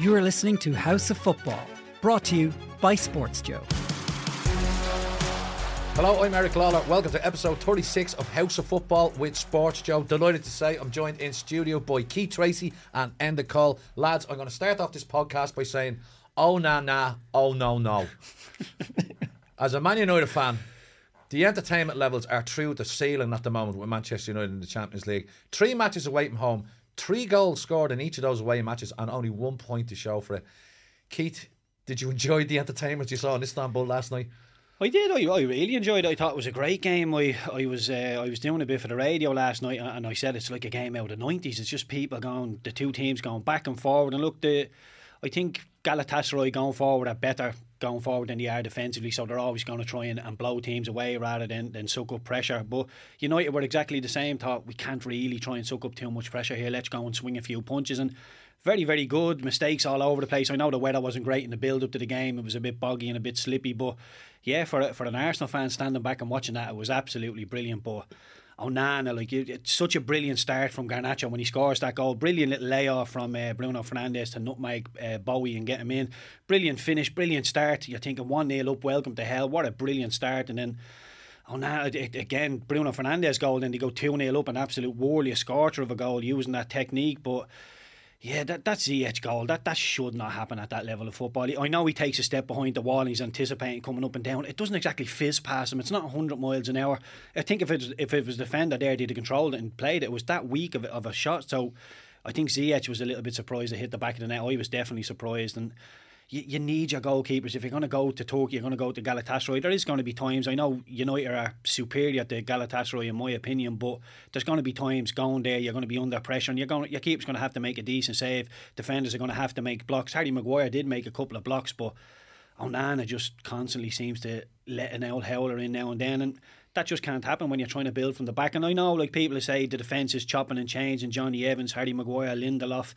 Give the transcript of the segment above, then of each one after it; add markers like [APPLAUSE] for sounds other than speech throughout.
You are listening to House of Football, brought to you by SportsJOE. Hello, I'm Eric Lawler. Welcome to episode 36 of House of Football with SportsJOE. Delighted to say I'm joined in studio by Keith Tracy and Enda Cole. Lads, I'm going to start off this podcast by saying, oh, nah, nah, oh, no, no. [LAUGHS] As a Man United fan, the entertainment levels are through the ceiling at the moment with Manchester United in the Champions League. Three matches away from home, three goals scored in each of those away matches, and only one point to show for it. Keith, did you enjoy the entertainment you saw in Istanbul last night? I did. I, I really enjoyed it. I thought it was a great game. I I was uh, I was doing a bit for the radio last night, and I said it's like a game out of the nineties. It's just people going, the two teams going back and forward. And look, the I think Galatasaray going forward are better going forward than they are defensively, so they're always going to try and, and blow teams away rather than, than suck up pressure. But United were exactly the same. Thought we can't really try and suck up too much pressure here. Let's go and swing a few punches and very, very good. Mistakes all over the place. I know the weather wasn't great in the build up to the game. It was a bit boggy and a bit slippy, but yeah, for for an Arsenal fan standing back and watching that, it was absolutely brilliant. But Onana, like it's such a brilliant start from Garnacho when he scores that goal. Brilliant little layoff from uh, Bruno Fernandes to nutmeg uh, Bowie and get him in. Brilliant finish, brilliant start. You're thinking one 0 up, welcome to hell. What a brilliant start, and then. Oh, now again, Bruno Fernandes goal, then they go 2 0 up, an absolute warrior scorcher of a goal using that technique. But yeah, that that's Ziyech goal. That that should not happen at that level of football. I know he takes a step behind the wall and he's anticipating coming up and down. It doesn't exactly fizz past him. It's not 100 miles an hour. I think if it was, if it was defender there, he'd have controlled it and played it. It was that weak of, of a shot. So I think Ziyech was a little bit surprised to hit the back of the net. I was definitely surprised and you, you need your goalkeepers. If you're going to go to Turkey, you're going to go to Galatasaray. There is going to be times, I know United are superior to Galatasaray in my opinion, but there's going to be times going there, you're going to be under pressure and you're going, your keeper's going to have to make a decent save. Defenders are going to have to make blocks. Harry Maguire did make a couple of blocks, but Onana just constantly seems to let an old howler in now and then. And that just can't happen when you're trying to build from the back. And I know, like people say, the defence is chopping and changing. Jonny Evans, Harry Maguire, Lindelof,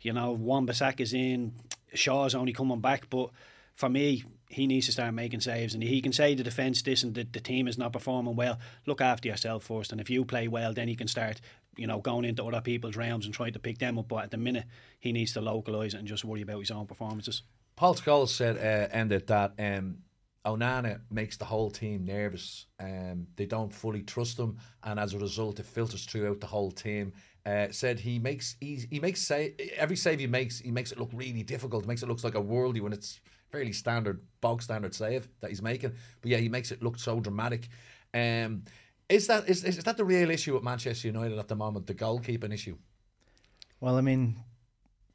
you know, Wan is in. Shaw's only coming back, but for me, he needs to start making saves. And he can say the defence this and the, the team is not performing well. Look after yourself first, and if you play well, then he can start, you know, going into other people's realms and trying to pick them up. But at the minute, he needs to localise it and just worry about his own performances. Paul Scholes said uh, ended that um, Onana makes the whole team nervous. Um, they don't fully trust him, and as a result, it filters throughout the whole team. Uh, said he makes he, he makes say every save he makes he makes it look really difficult. makes it look like a worldie when it's fairly standard bog standard save that he's making. But yeah, he makes it look so dramatic. Um, is that is, is that the real issue at Manchester United at the moment? The goalkeeping issue. Well, I mean,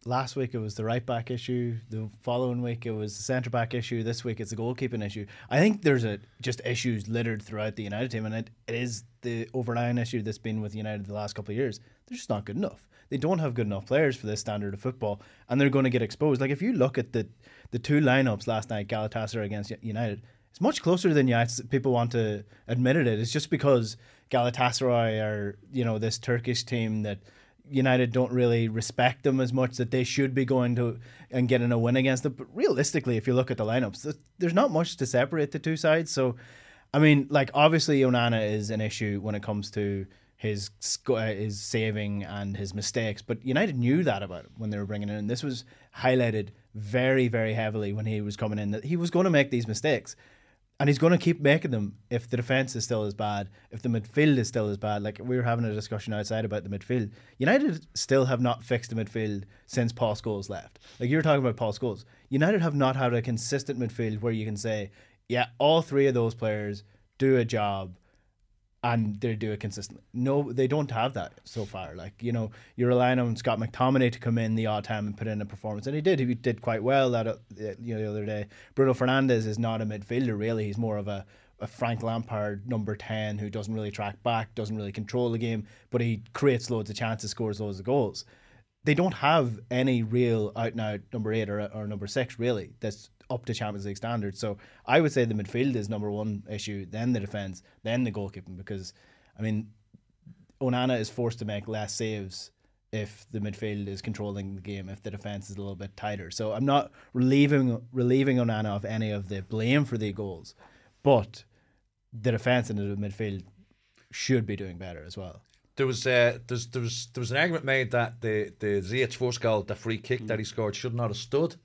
last week it was the right back issue. The following week it was the centre back issue. This week it's the goalkeeping issue. I think there's a just issues littered throughout the United team, and it, it is the overlying issue that's been with United the last couple of years. They're just not good enough. They don't have good enough players for this standard of football, and they're going to get exposed. Like if you look at the the two lineups last night, Galatasaray against United, it's much closer than you people want to admit it. It's just because Galatasaray are you know this Turkish team that United don't really respect them as much that they should be going to and getting a win against them. But realistically, if you look at the lineups, there's not much to separate the two sides. So, I mean, like obviously Onana is an issue when it comes to his uh, his saving and his mistakes, but United knew that about him when they were bringing him in. This was highlighted very, very heavily when he was coming in that he was going to make these mistakes and he's going to keep making them if the defense is still as bad, if the midfield is still as bad. Like we were having a discussion outside about the midfield. United still have not fixed the midfield since Paul Scholes left. Like you were talking about Paul Scholes. United have not had a consistent midfield where you can say, yeah, all three of those players do a job and they do it consistently. No, they don't have that so far. Like you know, you're relying on Scott McTominay to come in the odd time and put in a performance, and he did. He did quite well that uh, you know the other day. Bruno Fernandes is not a midfielder really. He's more of a a Frank Lampard number 10 who doesn't really track back, doesn't really control the game, but he creates loads of chances, scores loads of goals. They don't have any real out and out number 8 or, or number 6 really that's up to Champions League standards. So I would say the midfield is number one issue, then the defence, then the goalkeeping. Because I mean, Onana is forced to make less saves if the midfield is controlling the game, if the defence is a little bit tighter. So I'm not relieving relieving Onana of any of the blame for the goals, but the defence and the midfield should be doing better as well. there was uh, there's, there was there was an argument made that the the first goal, the free kick that he scored, should not have stood.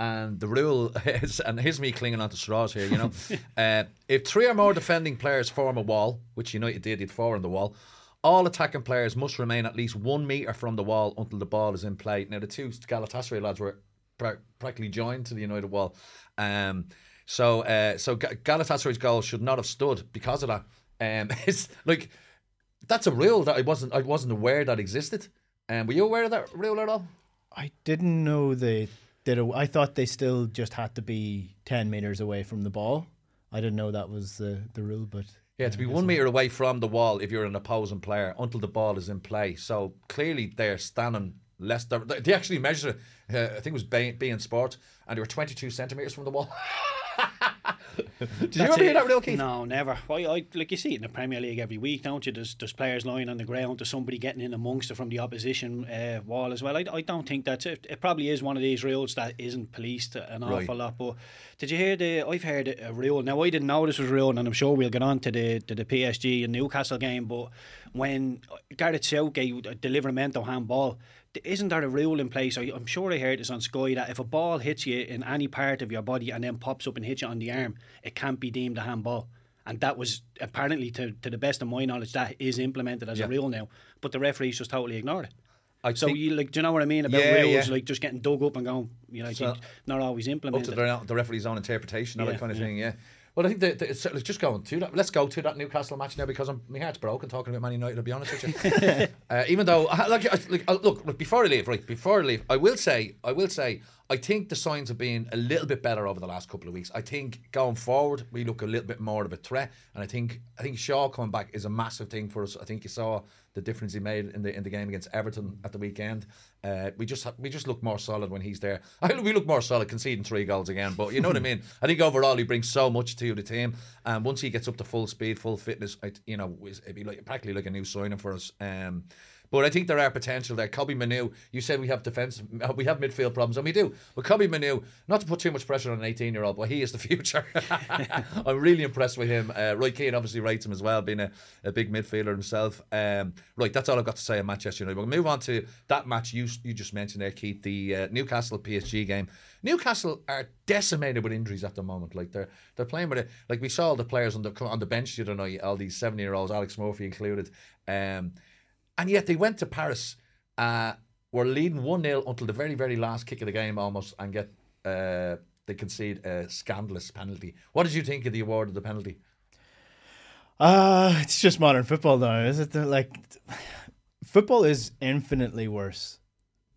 And the rule [LAUGHS] is, and here's me clinging onto straws here, you know, [LAUGHS] uh, if three or more defending players form a wall, which United did, did four on the wall, all attacking players must remain at least one metre from the wall until the ball is in play. Now, the two Galatasaray lads were pra- practically joined to the United wall. Um, so, uh, so Galatasaray's goal should not have stood because of that. Um, [LAUGHS] it's like that's a rule that I wasn't I wasn't aware that existed. Um, were you aware of that rule at all? I didn't know they I thought they still just had to be ten meters away from the ball. I didn't know that was the the rule, but Yeah, to be one metre away from the wall if you're an opposing player until the ball is in play. So clearly they're standing less. They they actually measured it. Uh, I think it was B, beIN Sports, and they were 22 centimetres from the wall. [LAUGHS] Did you ever hear that real, Keith? No, never. I, I, like you see it in the Premier League every week, don't you? There's, there's players lying on the ground, there's somebody getting in amongst it from the opposition uh, wall as well. I, I don't think that's it. It probably is one of these rules that isn't policed an Right. awful lot. But did you hear the? I've heard a rule. Now I didn't know this was a rule, and I'm sure we'll get on to the to the PSG and Newcastle game. But when Gareth Southgate delivered a mental handball. Isn't there a rule in place? I, I'm sure I heard this on Sky that if a ball hits you in any part of your body and then pops up and hits you on the arm, it can't be deemed a handball. And that was apparently, to, to the best of my knowledge, that is implemented as Yeah. a rule now. But the referees just totally ignored it. I So think- you like, do you know what I mean about Yeah, rules yeah. like just getting dug up and going? You know, So- not always up implemented. to the, the referee's own interpretation, all Yeah, that kind of thing. Yeah. Well, I think that, that it's, let's just go on to that. Let's go to that Newcastle match now because I'm, my heart's broken talking about Man United. To be honest with you, [LAUGHS] uh, even though like, like uh, look, look before I leave, right before I leave, I will say, I will say, I think the signs have been a little bit better over the last couple of weeks. I think going forward, we look a little bit more of a threat, and I think I think Shaw coming back is a massive thing for us. I think you saw the difference he made in the in the game against Everton at the weekend. Uh, we just ha- we just look more solid when he's there. I we look more solid conceding three goals again, but you know what I [LAUGHS] mean. I think overall he brings so much to the team, and once he gets up to full speed, full fitness, I, you know, it'd be like practically like a new signing for us. Um, but I think there are potential there. Kobbie Mainoo, you said we have defense, we have midfield problems, and we do. But Kobbie Mainoo, not to put too much pressure on an 18 year old, but he is the future. [LAUGHS] I'm really impressed with him. Uh, Roy Keane obviously rates him as well, being a, a big midfielder himself. Um, right, that's all I've got to say on Manchester United. We'll move on to that match you you just mentioned there, Keith, the uh, Newcastle PSG game. Newcastle are decimated with injuries at the moment. Like they're they're playing with it. Like we saw all the players on the on the bench the other night, all these seven year olds, Alex Murphy included. Um, and yet they went to Paris, uh, were leading 1 0 until the very, very last kick of the game almost, and get uh, they concede a scandalous penalty. What did you think of the award of the penalty? Uh, it's just modern football now, is it? Like, football is infinitely worse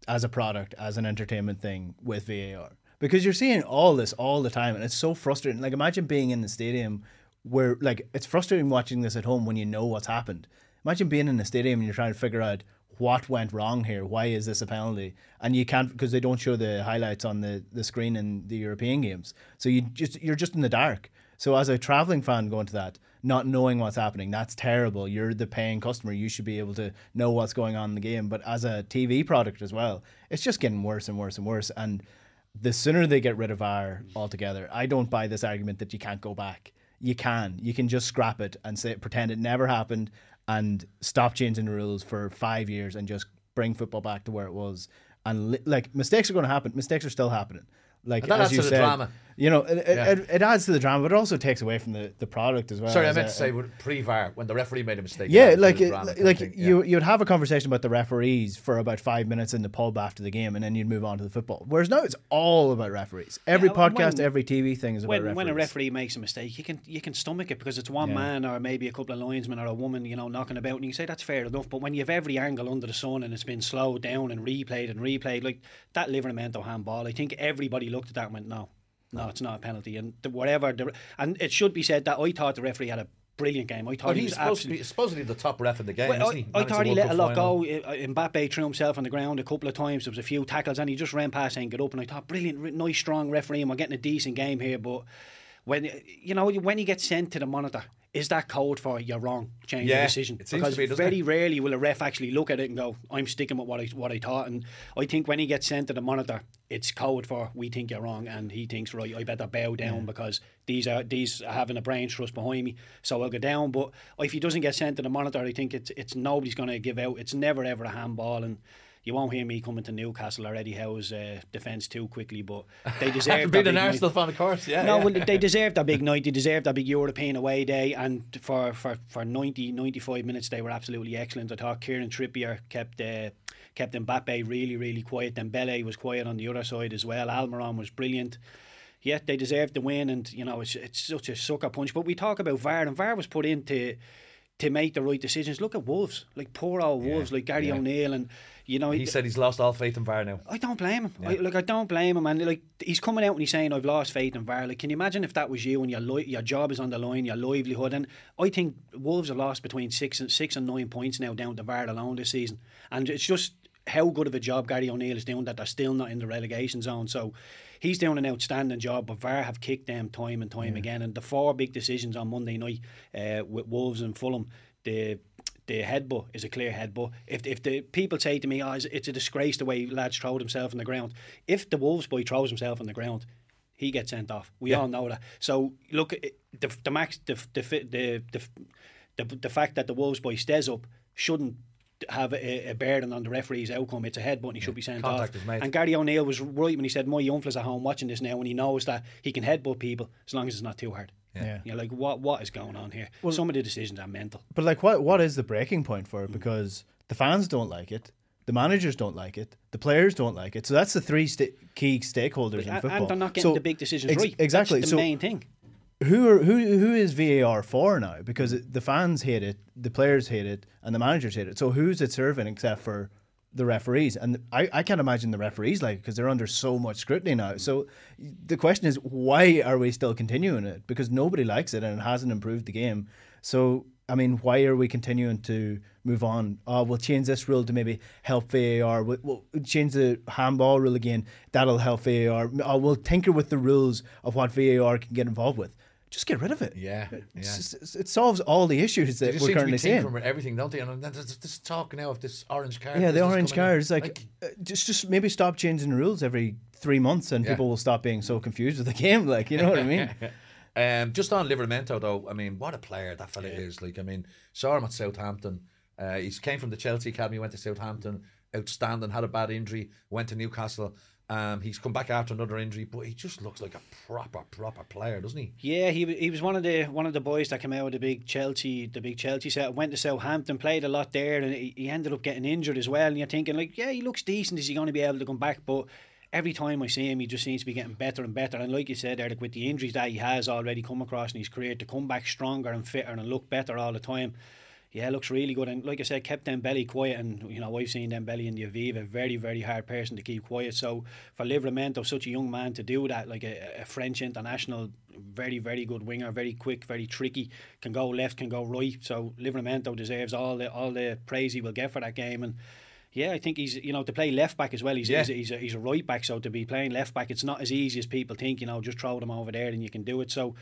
as a product, as an entertainment thing with VAR. Because you're seeing all this all the time, and it's so frustrating. Like, imagine being in the stadium where, like, it's frustrating watching this at home when you know what's happened. Imagine being in a stadium and you're trying to figure out what went wrong here. Why is this a penalty? And you can't because they don't show the highlights on the, the screen in the European games. So you just you're just in the dark. So as a traveling fan going to that, not knowing what's happening, that's terrible. You're the paying customer. You should be able to know what's going on in the game. But as a TV product as well, it's just getting worse and worse and worse. And the sooner they get rid of VAR altogether, I don't buy this argument that you can't go back. You can. You can just scrap it and say pretend it never happened and stop changing the rules for five years and just bring football back to where it was. And li- like mistakes are going to happen. Mistakes are still happening. Like that as adds you to the said, drama. You know, it, Yeah. it, it adds to the drama, but it also takes away from the, the product as well. Sorry, I meant a- to say pre VAR when the referee made a mistake. yeah, like it- drama like kind of yeah. you you'd have a conversation about the referees for about five minutes in the pub after the game, and then you'd move on to the football. Whereas now it's all about referees. Every Yeah, when- podcast, every TV thing is about when, referees. when a referee makes a mistake, you can you can stomach it because it's one Yeah. man or maybe a couple of linesmen or a woman, you know, knocking about, and you say that's fair enough. But when you have every angle under the sun and it's been slowed down and replayed and replayed, like that Livramento handball, I think everybody looked at that and went, no, no, it's not a penalty, and the, whatever. The, and it should be said that I thought the referee had a brilliant game. I thought Well, he he's was supposed to absolutely. be supposedly the top ref in the game, Well, isn't he? I, I thought he let a lot final. go. Uh, Mbappe threw himself on the ground a couple of times. There was a few tackles, and he just ran past and "get up." And I thought, brilliant, nice, strong referee, and we're getting a decent game here. But when you know when you get sent to the monitor, is that code for you're wrong, change Yeah, your decision? because be, very it? rarely will a ref actually look at it and go, "I'm sticking with what I what I thought." And I think when he gets sent to the monitor, it's code for we think you're wrong, and he thinks right, I better bow down because these are these are having a brain trust behind me, so I'll go down. But if he doesn't get sent to the monitor, I think it's it's nobody's going to give out. It's never ever a handball and. You won't hear me coming to Newcastle or Eddie Howe's uh, defence too quickly, but they [LAUGHS] deserve. Being an night. Arsenal fan, of course. Yeah. No, yeah. well, they deserved a big [LAUGHS] night. They deserved a big European away day. And for, for, for 90, 95 minutes, they were absolutely excellent. I thought Kieran Trippier kept uh, kept Mbappe really, really quiet. Then Dembele was quiet on the other side as well. Almiron was brilliant. Yeah, they deserved the win. And, you know, it's, it's such a sucker punch. But we talk about VAR, and VAR was put in to, to make the right decisions. Look at Wolves, like poor old Wolves, like Gary yeah. O'Neill. And, you know, he said he's lost all faith in VAR now. I don't blame him. I, like I don't blame him, and like he's coming out and he's saying I've lost faith in VAR. Like, can you imagine if that was you and your li- your job is on the line, your livelihood? And I think Wolves have lost between six and six and nine points now down to VAR alone this season, and it's just how good of a job Gary O'Neill is doing that they're still not in the relegation zone. So he's doing an outstanding job, but VAR have kicked them time and time again. And the four big decisions on Monday night uh, with Wolves and Fulham, the the headbutt is a clear headbutt. If if the people say to me, "Oh, it's- a disgrace the way lads throw themselves on the ground," if the Wolves boy throws himself on the ground, he gets sent off. We all know that. So look, it- the the max the the the the, the, the fact that the Wolves boy stays up shouldn't have a, a burden on the referee's outcome. It's a headbutt and he should be sent Contact off. And Gary O'Neill was right when he said, "My young at home watching this now, and he knows that he can headbutt people as long as it's not too hard." Yeah. You're like, what what is going on here? Well, Some of the decisions are mental. But like, what what is the breaking point for it? Because the fans don't like it, the managers don't like it, the players don't like it. So that's the three sta- key stakeholders in football. and they're not getting So- the big decisions ex- right. Exactly. That's the so main thing. who are who who is VAR for now? Because it, the fans hate it, the players hate it, and the managers hate it. So who's it serving except for the referees? And I, I can't imagine the referees like because they're under so much scrutiny now. Mm. So the question is, why are we still continuing it? Because nobody likes it and it hasn't improved the game. So I mean, why are we continuing to move on? Oh, we'll change this rule to maybe help VAR. We'll, we'll change the handball rule again. That'll help VAR. Oh, we'll tinker with the rules of what VAR can get involved with. Just get rid of it. Yeah, yeah. just- it solves all the issues that we're currently seeing. with everything, don't they? And then there's this talk now of this orange card. Yeah, the orange coming in. cards. Like, uh, just just maybe stop changing the rules every three months, and Yeah. people will stop being so confused with the [LAUGHS] game. Like, you know what I mean? [LAUGHS] Um, just on Livramento though, I mean, what a player that fella is. Like, I mean, saw him at Southampton. Uh, he came from the Chelsea academy, went to Southampton, outstanding. Had a bad injury, went to Newcastle. Um, he's come back after another injury, but he just looks like a proper, proper player, doesn't he? Yeah, he he was one of the one of the boys that came out of the big Chelsea the big Chelsea set. Went to Southampton, played a lot there, and he, he ended up getting injured as well. And you're thinking like, yeah, he looks decent. Is he going to be able to come back? But every time I see him, he just seems to be getting better and better. And like you said, Eric, with the injuries that he has already come across in his career, to come back stronger and fitter and look better all the time. Yeah, looks really good. And like I said, kept Dembele quiet. And, you know, I've seen Dembele in the Aviva, very, very hard person to keep quiet. So for Livramento, such a young man to do that, like a, a French international, very, very good winger, very quick, very tricky, can go left, can go right. So Livramento deserves all the all the praise he will get for that game. And yeah, I think he's you know to play left back as well. He's Yeah. he's, a, he's, a, he's a right back, so to be playing left back, it's not as easy as people think. You know, just throw them over there and you can do it. So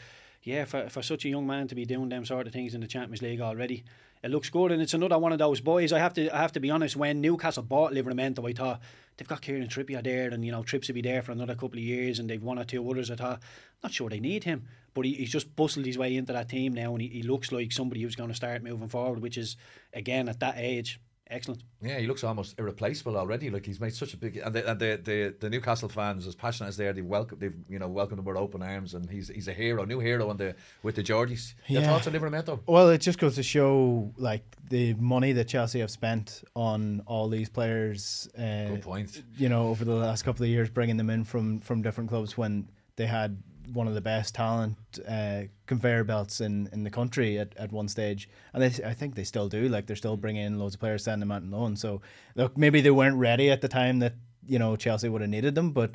yeah, for for such a young man to be doing them sort of things in the Champions League already, it looks good. And it's another one of those boys. I have to I have to be honest. When Newcastle bought Livramento, I thought they've got Kieran Trippier there, and you know Trips will be there for another couple of years, and they've one or two others. I thought not sure they need him, but he, he's just bustled his way into that team now, and he, he looks like somebody who's going to start moving forward, which is again at that age excellent. Yeah, he looks almost irreplaceable already. Like he's made such a big and the and the, the, the Newcastle fans, as passionate as they are, they welcome they've you know welcomed him with open arms, and he's he's a hero, new hero on the with the Geordies. Your Yeah. thoughts on Livramento? Well, it just goes to show like the money that Chelsea have spent on all these players. Uh, Good point. You know, over the last couple of years, bringing them in from from different clubs when they had one of the best talent uh, conveyor belts in, in the country at, at one stage, and they, I think they still do. Like they're still bringing in loads of players, sending them out on loan. So look, maybe they weren't ready at the time that you know Chelsea would have needed them, but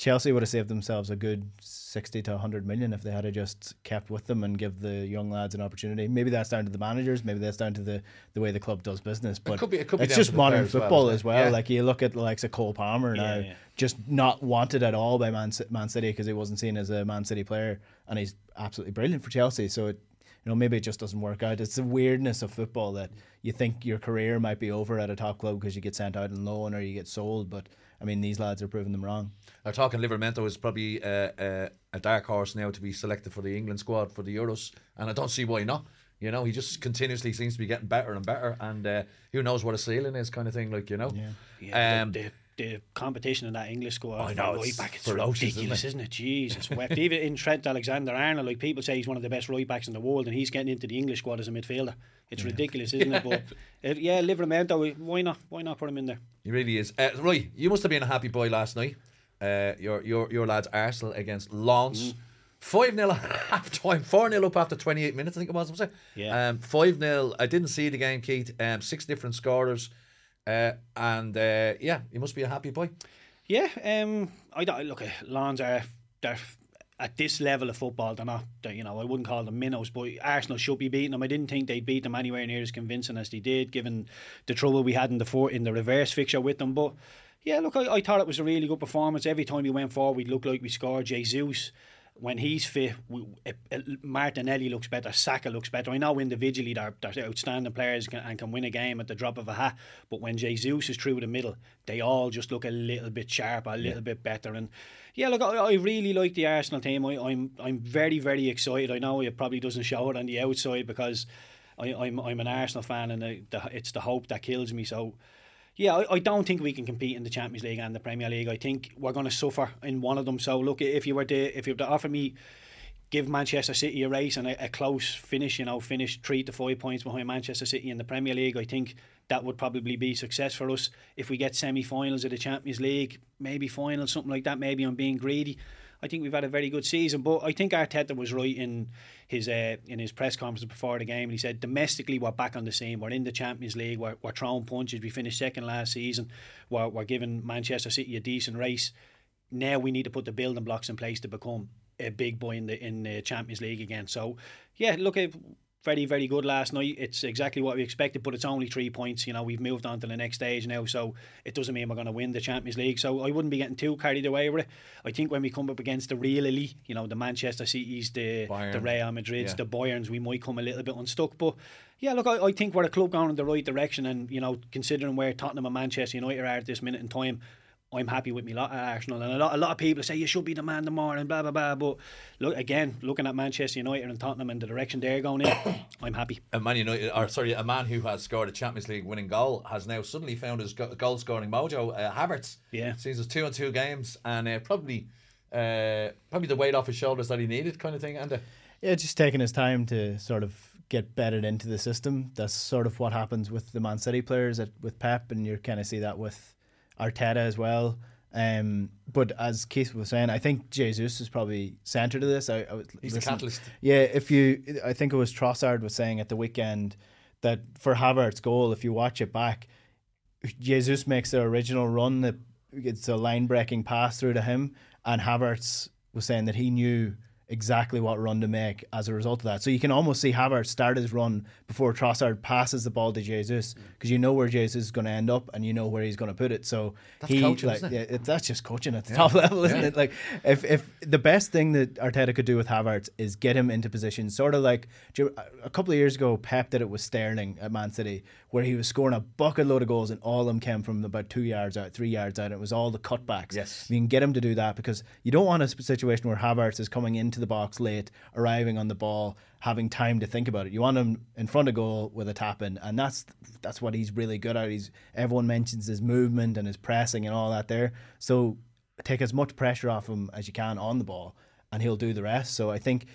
Chelsea would have saved themselves a good sixty to hundred million if they had just kept with them and give the young lads an opportunity. Maybe that's down to the managers. Maybe that's down to the, the way the club does business. But it could be- it could be it's down just modern players as well, football as well. Yeah. Like you look at the likes of Cole Palmer now, yeah. just not wanted at all by Man, Man City because he wasn't seen as a Man City player, and he's absolutely brilliant for Chelsea. So it, you know, maybe it just doesn't work out. It's the weirdness of football that you think your career might be over at a top club because you get sent out on loan or you get sold, but I mean these lads are proving them wrong. Are talking Livramento is probably uh, uh, a dark horse now to be selected for the England squad for the Euros, and I don't see why not. You know, he just continuously seems to be getting better and better, and uh, who knows what a ceiling is, kind of thing. Like you know, Yeah, Um, the, the, the competition in that English squad, I know, right it's back, it's ferocious, isn't it? isn't it? Jesus, wept. Even in Trent Alexander Arnold, like people say he's one of the best right backs in the world, and he's getting into the English squad as a midfielder. It's ridiculous, isn't it? But [LAUGHS] yeah, Livramento, why not? Why not put him in there? he really is. Uh, right, you must have been a happy boy last night. Uh, your your your lads Arsenal against Lens. Five 0 at [LAUGHS] half time, four 0 up after twenty eight minutes. I think it was. Was it? Yeah. Um, five 0 I didn't see the game, Keith. Um, six different scorers, uh, and uh, yeah, he must be a happy boy. Yeah, um, I don't look. at Lens are they're at this level of football. They're not. They're, you know, I wouldn't call them minnows, but Arsenal should be beating them. I didn't think they'd beat them anywhere near as convincing as they did, given the trouble we had in the four, in the reverse fixture with them. But yeah, look, I, I thought it was a really good performance. Every time we went forward, we looked like we scored. Jesus. When he's fit, Martinelli looks better. Saka looks better. I know individually they're, they're outstanding players can, and can win a game at the drop of a hat. But when Jesus is through the middle, they all just look a little bit sharper, a little bit better. And yeah, look, I, I really like the Arsenal team. I, I'm I'm very very excited. I know it probably doesn't show it on the outside because I, I'm I'm an Arsenal fan and the, the, it's the hope that kills me. So yeah, I, I don't think we can compete in the Champions League and the Premier League. I think we're going to suffer in one of them. So look, if you were to if you were to offer me give Manchester City a race and a, a close finish, you know, finish three to five points behind Manchester City in the Premier League, I think that would probably be success for us. If we get semi-finals of the Champions League, maybe finals, something like that. Maybe I'm being greedy. I think we've had a very good season, but I think Arteta was right in his uh, in his press conference before the game. And he said domestically we're back on the scene. We're in the Champions League. We're, we're throwing punches. We finished second last season. We're, we're giving Manchester City a decent race. Now we need to put the building blocks in place to become a big boy in the in the Champions League again. So yeah, look at very very good last night. It's exactly what we expected, but it's only three points. You know, we've moved on to the next stage now, so it doesn't mean we're going to win the Champions League. So I wouldn't be getting too carried away with it. I think when we come up against the real elite, you know, the Manchester Cities, the Bayern. the Real Madrids, Yeah. the Bayerns, we might come a little bit unstuck, but. Yeah, look, I, I think we're a club going in the right direction, and you know, considering where Tottenham and Manchester United are at this minute in time, I'm happy with me lot at Arsenal. And a lot, a lot of people say you should be the man tomorrow and blah blah blah. But look again, looking at Manchester United and Tottenham and the direction they're going in, [COUGHS] I'm happy. a man United, or sorry, a man who has scored a Champions League winning goal has now suddenly found his goal scoring mojo. Uh, Havertz, Yeah. seems there's two and two games, and uh, probably, uh, probably the weight off his shoulders that he needed, kind of thing. And uh, Yeah, just taking his time to sort of get bedded into the system. That's sort of what happens with the Man City players at, with Pep, and you kind of see that with Arteta as well. Um, but as Keith was saying, I think Jesus is probably centre to this. I, I was He's the catalyst. Yeah, if you, I think it was Trossard was saying at the weekend that for Havertz's goal, if you watch it back, Jesus makes the original run that it's a line breaking pass through to him, and Havertz was saying that he knew exactly what run to make as a result of that. So you can almost see Havertz start his run before Trossard passes the ball to Jesus because you know where Jesus is going to end up and you know where he's going to put it. So That's he coaching, like isn't yeah, it, that's just coaching at the top [LAUGHS] level, isn't Yeah. it? Like if if the best thing that Arteta could do with Havertz is get him into position, sort of like a couple of years ago, Pep did it with Sterling at Man City, where he was scoring a bucket load of goals and all of them came from about two yards out, three yards out. It was all the cutbacks. Yes. you can get him to do that because you don't want a situation where Havertz is coming into the box late, arriving on the ball, having time to think about it. You want him in front of goal with a tap in, and that's that's what he's really good at. He's everyone mentions his movement and his pressing and all that there. So take as much pressure off him as you can on the ball, and he'll do the rest. So I think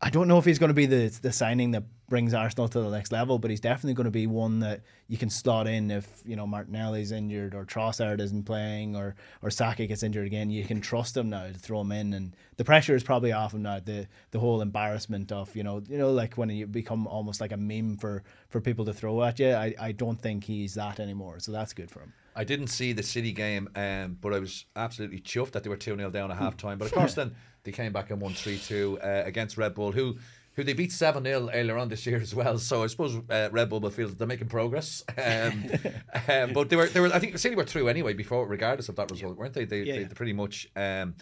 I don't know if he's going to be the the signing that brings Arsenal to the next level, but he's definitely going to be one that you can slot in if you know Martinelli's injured or Trossard isn't playing or or Saka gets injured again. You can trust him now to throw him in, and the pressure is probably off him now. The the whole embarrassment of you know you know like when you become almost like a meme for for people to throw at you. I I don't think he's that anymore, so that's good for him. I didn't see the City game, um, but I was absolutely chuffed that they were 2 0 down at half time. But of course, [LAUGHS] then they came back and won 3 2 uh, against Red Bull, who who they beat 7 0 earlier on this year as well. So I suppose uh, Red Bull will feel that they're making progress. [LAUGHS] Um, um, but they were, they were, I think City were through anyway before, regardless of that result, weren't they? They, Yeah, they, yeah. they pretty much. Um,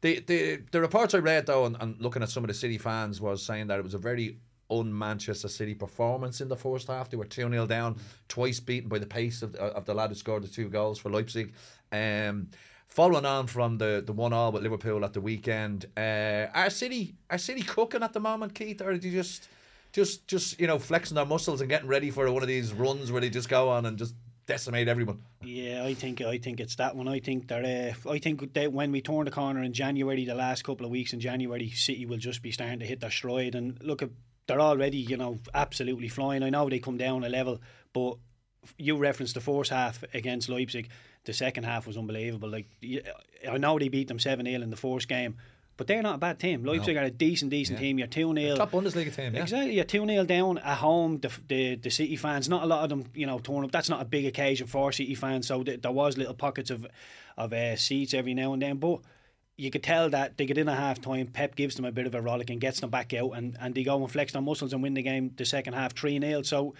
the, the, the reports I read, though, and, and looking at some of the City fans, was saying that it was a very un Manchester City performance in the first half. They were 2 0 down, twice beaten by the pace of, of the lad who scored the two goals for Leipzig. Um, following on from the, the one all with Liverpool at the weekend, uh, are City are City cooking at the moment, Keith, or are they just just just you know flexing their muscles and getting ready for one of these runs where they just go on and just decimate everyone? Yeah, I think I think it's that one. I think that uh, I think that when we turn the corner in January, the last couple of weeks in January, City will just be starting to hit their stride. And look, at they're already you know absolutely flying. I know they come down a level, but you referenced the first half against Leipzig. The second half was unbelievable. Like I know they beat them seven 0 in the first game. But they're not a bad team. Leipzig are a decent, decent team. You're 2 0. Top Bundesliga team, yeah. Exactly, you're 2 0 down at home. The, the the City fans, not a lot of them, you know, torn up. That's not a big occasion for City fans. So th- there was little pockets of of uh, seats every now and then. But you could tell that they get in at half time. Pep gives them a bit of a rollick and gets them back out, and, and they go and flex their muscles and win the game the second half 3 0. So,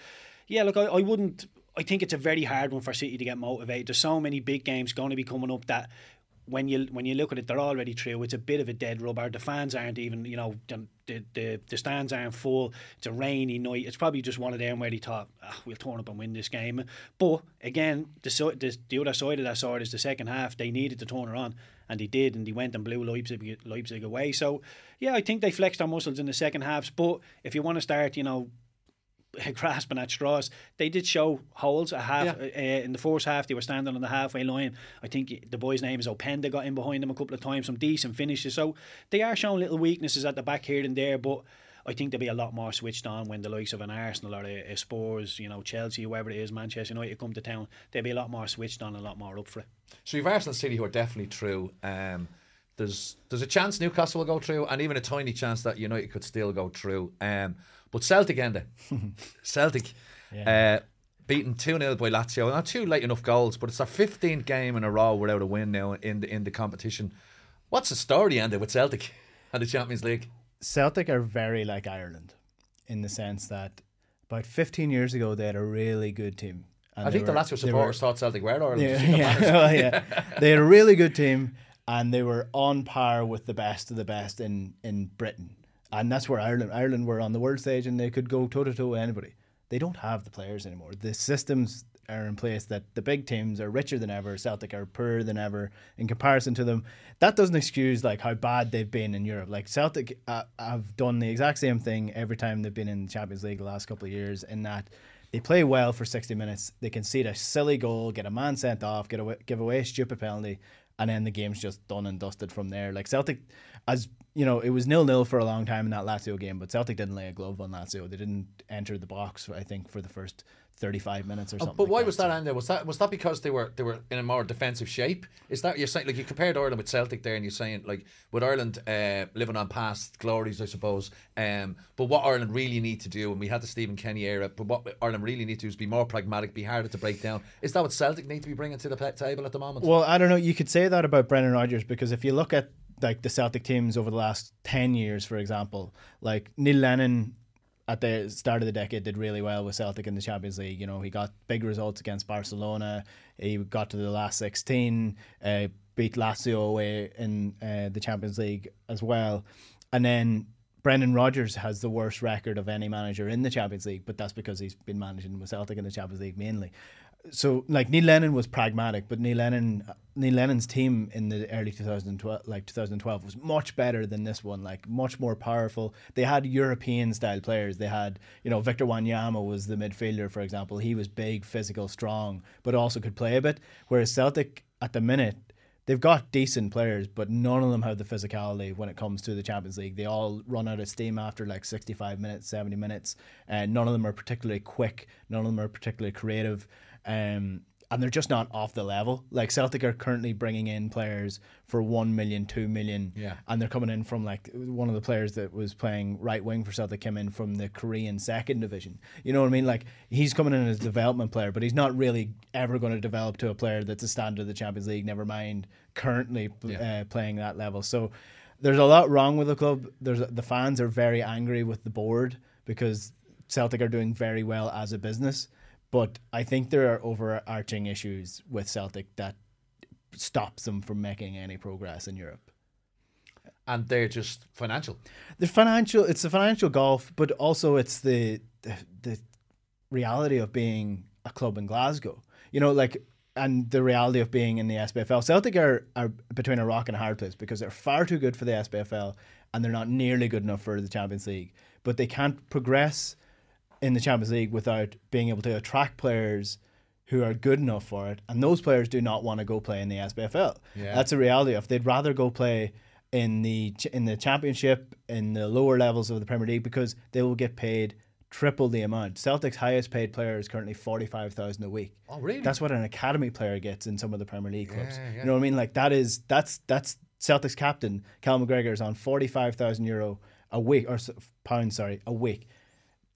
yeah, look, I, I wouldn't. I think it's a very hard one for City to get motivated. There's so many big games going to be coming up that when you when you look at it, they're already through. It's a bit of a dead rubber. The fans aren't even, you know, the the, the, stands aren't full. It's a rainy night. It's probably just one of them where they thought, ah, we'll turn up and win this game. But again, the, the the other side of that sword is the second half. They needed to turn it on, and they did, and they went and blew Leipzig Leipzig away. So yeah, I think they flexed their muscles in the second halves. But if you want to start, you know, [LAUGHS] grasping at straws. They did show holes a half Yeah. uh, in the first half. They were standing on the halfway line. I think the boy's name is Openda. Got in behind them a couple of times. Some decent finishes. So they are showing little weaknesses at the back here and there, but. I think they'll be a lot more switched on when the likes of an Arsenal or a, a Spurs, you know, Chelsea, whoever it is, Manchester United come to town. They'll be a lot more switched on, a lot more up for it. So you've Arsenal City who are definitely through. Um, there's there's a chance Newcastle will go through, and even a tiny chance that United could still go through. Um, but Celtic ended. [LAUGHS] Celtic uh, beaten 2 0 by Lazio. Not two late enough goals, but it's their 15th game in a row without a win now in the, in the competition. What's the story ended with Celtic and the Champions League? Celtic are very like Ireland in the sense that about 15 years ago they had a really good team. And I think the were- Lazio they were- supporters thought Celtic were Ireland. Yeah, Did you see the yeah, well, yeah. [LAUGHS] They had a really good team, and they were on par with the best of the best in, in Britain. And that's where Ireland Ireland were on the world stage, and they could go toe to toe with anybody. They don't have the players anymore. The systems are in place that the big teams are richer than ever. Celtic are poorer than ever in comparison to them. That doesn't excuse like how bad they've been in Europe. Like Celtic uh, have done the exact same thing every time they've been in the Champions League the last couple of years. In that they play well for 60 minutes. They concede a silly goal, get a man sent off, get away, give away a stupid penalty, and then the game's just done and dusted from there. Like Celtic, as you know, it was nil nil for a long time in that Lazio game, but Celtic didn't lay a glove on Lazio. They didn't enter the box, I think, for the first 35 minutes or something. Oh, But like why that. was that Andy? Was that was that because they were they were in a more defensive shape? Is that you're saying like you compared Ireland with Celtic there, and you're saying like with Ireland uh, living on past glories, I suppose. Um, but what Ireland really need to do, and we had the Stephen Kenny era, but what Ireland really need to do is be more pragmatic, be harder to break down. Is that what Celtic need to be bringing to the table at the moment? Well, I don't know. You could say that about Brendan Rodgers because if you look at like the Celtic teams over the last ten years, for example, like Neil Lennon at the start of the decade did really well with Celtic in the Champions League. You know, he got big results against Barcelona. He got to the last sixteen, uh, beat Lazio away in uh, the Champions League as well, and then. Brendan Rodgers has the worst record of any manager in the Champions League, but that's because he's been managing with Celtic in the Champions League mainly so like Neil Lennon was pragmatic, but Neil Lennon Neil Lennon's team in the early 2012 like 2012 was much better than this one, like much more powerful. They had European style players. They had, you know, Victor Wanyama was the midfielder for example. He was big, physical, strong, but also could play a bit. Whereas Celtic at the minute They've got decent players, but none of them have the physicality when it comes to the Champions League. They all run out of steam after like 65 minutes, 70 minutes, and none of them are particularly quick. None of them are particularly creative. Um, and they're just not off the level. Like Celtic are currently bringing in players for 1 million, 2 million, Yeah. and they're coming in from like one of the players that was playing right wing for Celtic came in from the Korean second division. You know what I mean? Like he's coming in as a development player, but he's not really ever going to develop to a player that's a standard of the Champions League. Never mind currently Yeah. uh, playing that level. So there's a lot wrong with the club. There's the fans are very angry with the board because Celtic are doing very well as a business, but I think there are overarching issues with Celtic that stops them from making any progress in Europe. and they're just financial. The financial, it's the financial golf, but also it's the, the the reality of being a club in Glasgow. You know, like and the reality of being in the SPFL. Celtic are, are between a rock and a hard place because they're far too good for the SPFL and they're not nearly good enough for the Champions League. But they can't progress in the Champions League without being able to attract players who are good enough for it. And those players do not want to go play in the SPFL. Yeah. That's a reality of they'd rather go play in the in the championship in the lower levels of the Premier League because they will get paid triple the amount. Celtic's highest paid player is currently forty five thousand a week. Oh, really? That's what an academy player gets in some of the Premier League clubs. Yeah, yeah. You know what I mean? Like that is that's that's Celtic's captain Cal McGregor is on forty five thousand euro a week or pounds, sorry, a week.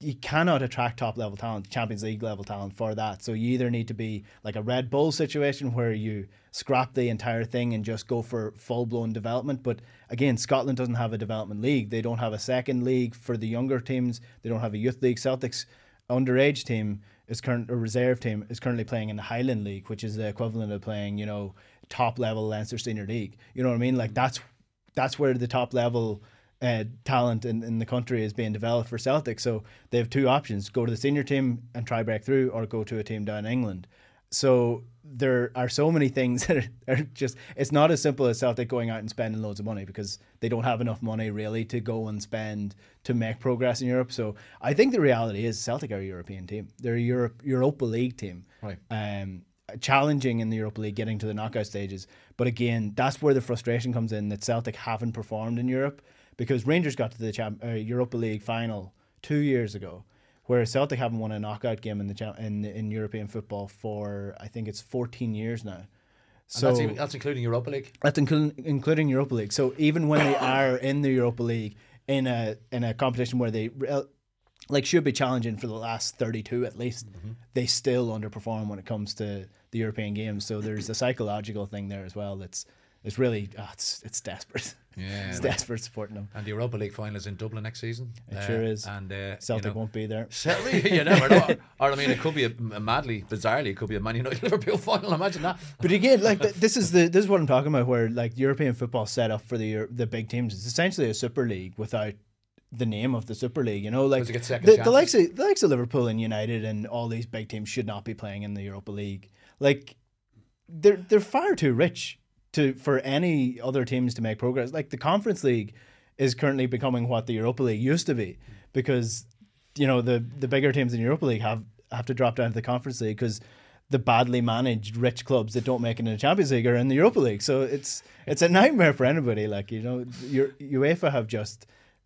You cannot attract top level talent, Champions League level talent for that. So you either need to be like a Red Bull situation where you scrap the entire thing and just go for full blown development. But again, Scotland doesn't have a development league. They don't have a second league for the younger teams. They don't have a youth league. Celtic's underage team is current a reserve team is currently playing in the Highland League, which is the equivalent of playing, you know, top level Leinster Senior League. You know what I mean? Like that's that's where the top level uh, talent in, in the country is being developed for Celtic. So they have two options: go to the senior team and try break through, or go to a team down in England. So there are so many things [LAUGHS] that are, are just. It's not as simple as Celtic going out and spending loads of money because they don't have enough money really to go and spend to make progress in Europe. So I think the reality is Celtic are a European team. They're a Europe Europa League team. Right. Um, challenging in the Europa League, getting to the knockout stages. But again, that's where the frustration comes in that Celtic haven't performed in Europe because Rangers got to the champ- uh, Europa League final two years ago, whereas Celtic haven't won a knockout game in the cha- in in European football for I think it's fourteen years now. So that's, even, that's including Europa League. that's including, including Europa League. So even when they are in the Europa League in a in a competition where they like should be challenging for the last 32 at least, they still underperform when it comes to the European games. So there's a psychological thing there as well. That's it's really ah, it's it's desperate. [LAUGHS] Yeah, it's like- desperate supporting them. And the Europa League final is in Dublin next season. It sure is. And uh, Celtic you know, won't be there. Celtic, [LAUGHS] you never know. [LAUGHS] Or I mean, it could be a, a madly, bizarrely, it could be a Man United [LAUGHS] Liverpool final. Imagine that. But again, like th- this is the this is what I'm talking about, where like European football set up for the Euro- the big teams. It's essentially a Super League without the name of the Super League. You know, like the, the likes of the likes of Liverpool and United and all these big teams should not be playing in the Europa League. Like they're they're far too rich to for any other teams to make progress. Like the Conference League is currently becoming what the Europa League used to be because you know the the bigger teams in the Europa League have have to drop down to the Conference League because the badly managed rich clubs that don't make it in the Champions League are in the Europa League. So it's it's a nightmare for anybody. Like you know, your UEFA have just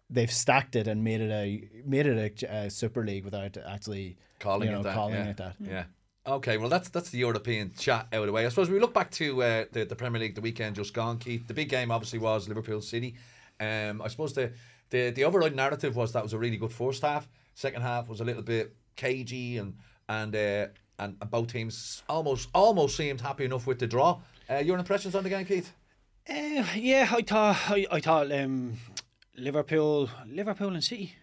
they've stacked it and made it a made it a, a Super League without actually calling you know, it that. calling yeah. it that. Yeah. Okay, well that's that's the European chat out of the way. I suppose we look back to uh, the the Premier League the weekend just gone. Keith, the big game obviously was Liverpool City. Um, I suppose the the the overall narrative was that was a really good first half. Second half was a little bit cagey and and uh, and, and both teams almost almost seemed happy enough with the draw. Uh, your impressions on the game, Keith? Uh, yeah, I thought I, I thought um, Liverpool, Liverpool and City.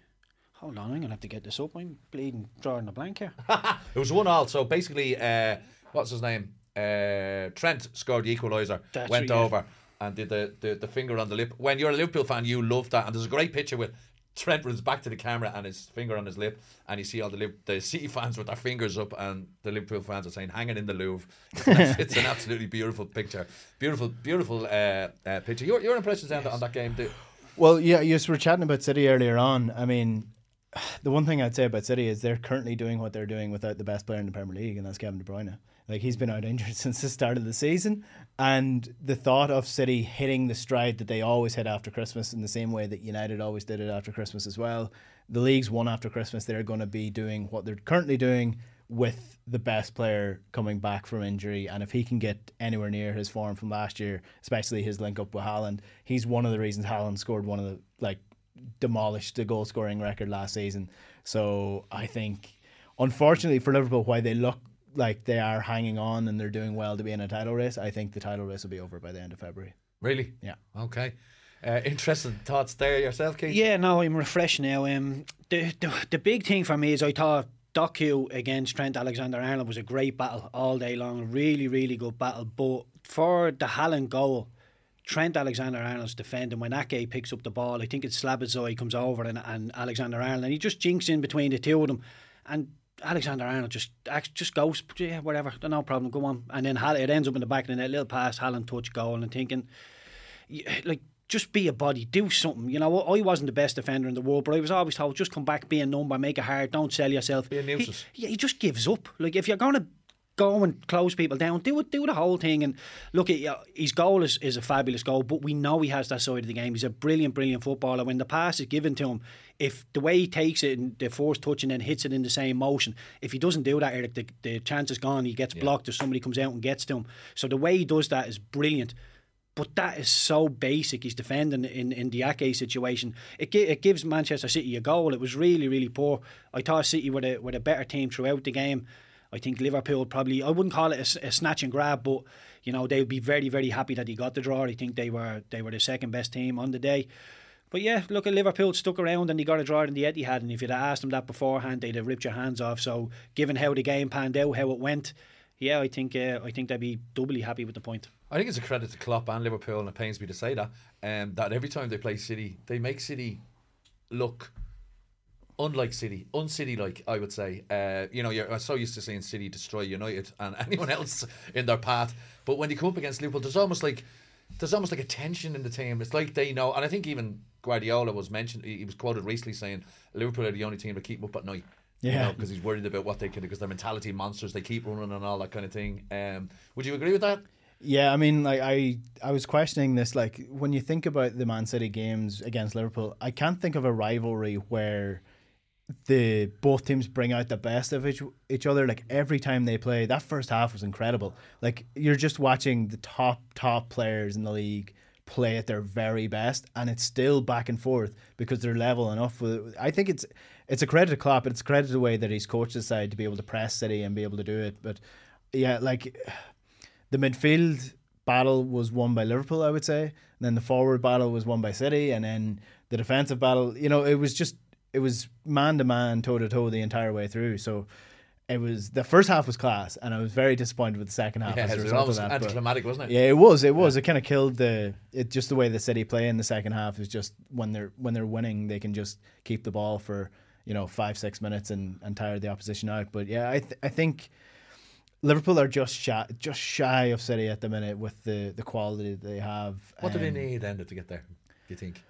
Hold on, I'm gonna have to get this up. I'm bleeding drawing a blank here. [LAUGHS] It was one all. So basically, uh, what's his name? Uh, Trent scored the equaliser, That's went right, yeah. over and did the, the, the finger on the lip. When you're a Liverpool fan, you love that. And there's a great picture with Trent with his back to the camera and his finger on his lip, and you see all the the City fans with their fingers up, and the Liverpool fans are saying "hanging in the Louvre." It's an, it's an absolutely beautiful picture, beautiful, beautiful uh, uh, picture. Your your impressions on, that on that game? Do, Well, yeah, you were chatting about City earlier on. I mean, [SIGHS] the one thing I'd say about City is they're currently doing what they're doing without the best player in the Premier League, and that's Kevin De Bruyne. Like he's been out injured [LAUGHS] since the start of the season, and the thought of City hitting the stride that they always hit after Christmas, in the same way that United always did it after Christmas as well. The league's won after Christmas. They're going to be doing what they're currently doing with the best player coming back from injury, and if he can get anywhere near his form from last year, especially his link up with Haaland, he's one of the reasons Haaland scored one of the like demolished the goal scoring record last season. So I think, unfortunately for Liverpool, why they look like they are hanging on and they're doing well to be in a title race, I think the title race will be over by the end of February. Really? Yeah. Okay. Uh, interesting thoughts there yourself, Keith? Yeah, no, I'm refreshed now. Um, the, the the big thing for me is I thought Doku against Trent Alexander Arnold was a great battle all day long. Really, really good battle. But for the Haaland goal, Trent Alexander Arnold's defending when Ake picks up the ball. I think it's Szoboszlai comes over and, and Alexander Arnold, and he just jinks in between the two of them. And Alexander Arnold just just goes, yeah, whatever, no problem, go on. And then it ends up in the back of the net, little pass, Haaland touch goal, and thinking, like, just be a body, do something. You know, I wasn't the best defender in the world, but I was always told, just come back, be a number, make it hard, don't sell yourself. Be a nuisance. He, yeah, he just gives up. Like, if you're going to go and close people down, do it, do the whole thing. And look, at uh, his goal is, is a fabulous goal, but we know he has that side of the game. He's a brilliant, brilliant footballer. When the pass is given to him, if the way he takes it and the force touch and then hits it in the same motion, if he doesn't do that, Eric, the, the chance is gone. He gets yeah. blocked or somebody comes out and gets to him. So the way he does that is brilliant. But that is so basic. He's defending in, in the Ake situation. It, it gives Manchester City a goal. It was really, really poor. I thought City were a, were a better team throughout the game. I think Liverpool probably, I wouldn't call it a, a snatch and grab, but you know they would be very, very happy that he got the draw. I think they were they were the second best team on the day. But yeah, look at Liverpool stuck around and he got a draw in the Etihad. And if you'd asked them that beforehand, they'd have ripped your hands off. So, given how the game panned out, how it went, yeah, I think uh, I think they'd be doubly happy with the point. I think it's a credit to Klopp and Liverpool, and it pains me to say that. Um, that every time they play City, they make City look unlike City, uncity like I would say. Uh, you know, you're so used to seeing City destroy United and [LAUGHS] anyone else in their path, but when you come up against Liverpool, there's almost like there's almost like a tension in the team. It's like they know, and I think even Guardiola was mentioned. He was quoted recently saying Liverpool are the only team that keep up at night. Yeah, because you know, he's worried about what they can do because they're mentality monsters. They keep running and all that kind of thing. Um, would you agree with that? Yeah, I mean, like I, I was questioning this. Like when you think about the Man City games against Liverpool, I can't think of a rivalry where the both teams bring out the best of each, each other. Like every time they play, that first half was incredible. Like you're just watching the top top players in the league play at their very best, and it's still back and forth because they're level enough. With, I think it's it's a credit to Klopp. It's a credit to the way that he's coached the side to be able to press City and be able to do it. But yeah, like the midfield battle was won by Liverpool, I would say. And then the forward battle was won by City, and then the defensive battle. You know, it was just it was man to man, toe to toe the entire way through. So it was the first half was class, and I was very disappointed with the second half. Yeah, as a result of that, anticlimactic, wasn't it? Yeah, it was. It was. Yeah. It kind of killed the. It just the way the City play in the second half is just when they're when they're winning, they can just keep the ball for you know five six minutes and and tire the opposition out. But yeah, I th- I think. Liverpool are just shy, just shy of City at the minute with the, the quality that they have. What um, do they need then to get there? Do you think?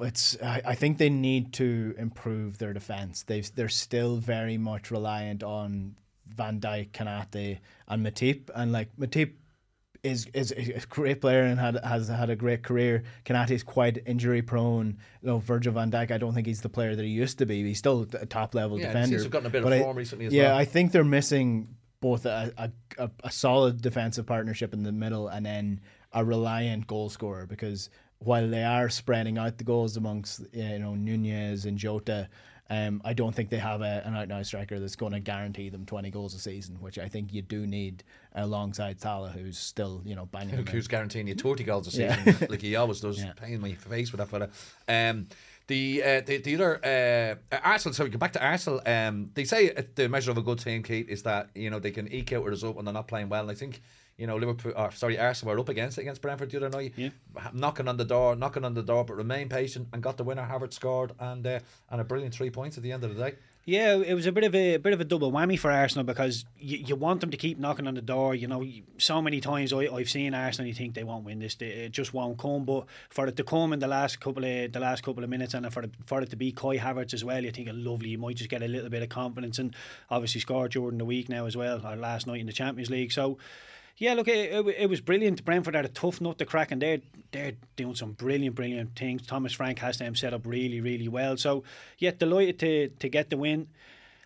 It's. I, I think they need to improve their defense. They they're still very much reliant on Van Dijk, Konate, and Matip, and like Matip is is a great player and had has had a great career. Konate is quite injury prone. You know, Virgil Van Dijk. I don't think he's the player that he used to be. He's still a top level yeah, defender. He's gotten a bit of form recently as yeah, well. I think they're missing both a, a, a solid defensive partnership in the middle and then a reliant goal scorer because while they are spreading out the goals amongst you know Nunez and Jota, um, I don't think they have a, an out and out striker that's going to guarantee them 20 goals a season, which I think you do need alongside Salah, who's still you know banging. Who's guaranteeing you 30 goals a season, yeah. [LAUGHS] like he always does, yeah. paying my face with that fella. Um, the, uh, the the other uh, Arsenal. So we go back to Arsenal. Um, they say the measure of a good team, Kate, is that you know they can eke out a result when they're not playing well. And I think you know, Liverpool, or sorry, Arsenal were up against it against Brentford the other night, yeah. knocking on the door, knocking on the door, but remain patient and got the winner. Havertz scored and uh, and a brilliant three points at the end of the day. Yeah, it was a bit of a, a bit of a double whammy for Arsenal because you, you want them to keep knocking on the door. You know, so many times I, I've seen Arsenal, you think they won't win this, they, it just won't come. But for it to come in the last couple of the last couple of minutes, and for it, for it to be Kai Havertz as well, you think a lovely. You might just get a little bit of confidence, and obviously scored during the week now as well, or last night in the Champions League. So yeah, look, it, it, it, was brilliant. Brentford had a tough nut to crack, and they're they're doing some brilliant, brilliant things. Thomas Frank has them set up really, really well. So, yeah, delighted to to get the win.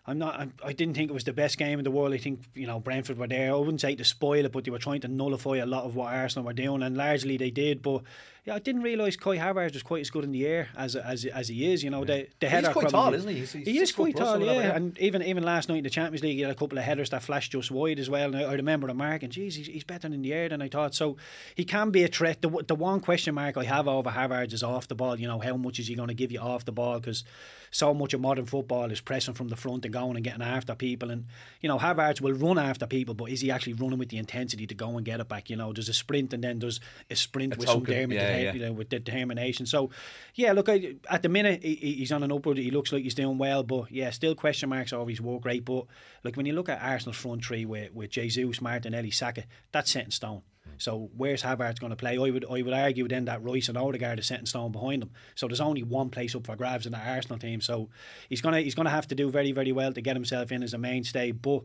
I'm not. I'm, I didn't think it was the best game in the world. I think you know Brentford were there. I wouldn't say to spoil it, but they were trying to nullify a lot of what Arsenal were doing, and largely they did. But yeah, I didn't realise Kai Havertz was quite as good in the air as as, as he is. You know, the the header. He's quite probably- tall, isn't he? He's- he's he is quite tall, yeah. yeah. And even even last night in the Champions League, he had a couple of headers that flashed just wide as well. And I, I remember him marking, geez, he's, he's better in the air than I thought. So he can be a threat. The, the one question mark I have over Havertz is off the ball. You know, how much is he going to give you off the ball? Because so much of modern football is pressing from the front and going and getting after people. And you know, Havertz will run after people, but is he actually running with the intensity to go and get it back? You know, there's a sprint and then there's a sprint A with some token, determin- yeah, yeah. you know, with determination. So, yeah, look, I, at the minute he, he- he's on an upward. He looks like he's doing well, but yeah, still question marks over his work rate. But like when you look at Arsenal's front three with with Jesus, Martinelli, Saka, that's set in stone. Mm. So where's Havertz going to play? I would I would argue then that Rice and Odegaard is set in stone behind him. So there's only one place up for grabs in the Arsenal team. So he's gonna he's gonna have to do very very well to get himself in as a mainstay. But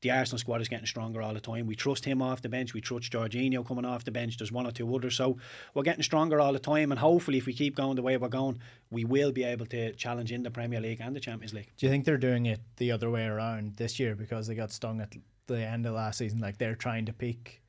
the Arsenal squad is getting stronger all the time. We trust him off the bench. We trust Jorginho coming off the bench. There's one or two others. So we're getting stronger all the time. And hopefully, if we keep going the way we're going, we will be able to challenge in the Premier League and the Champions League. Do you think they're doing it the other way around this year because they got stung at the end of last season? Like they're trying to peak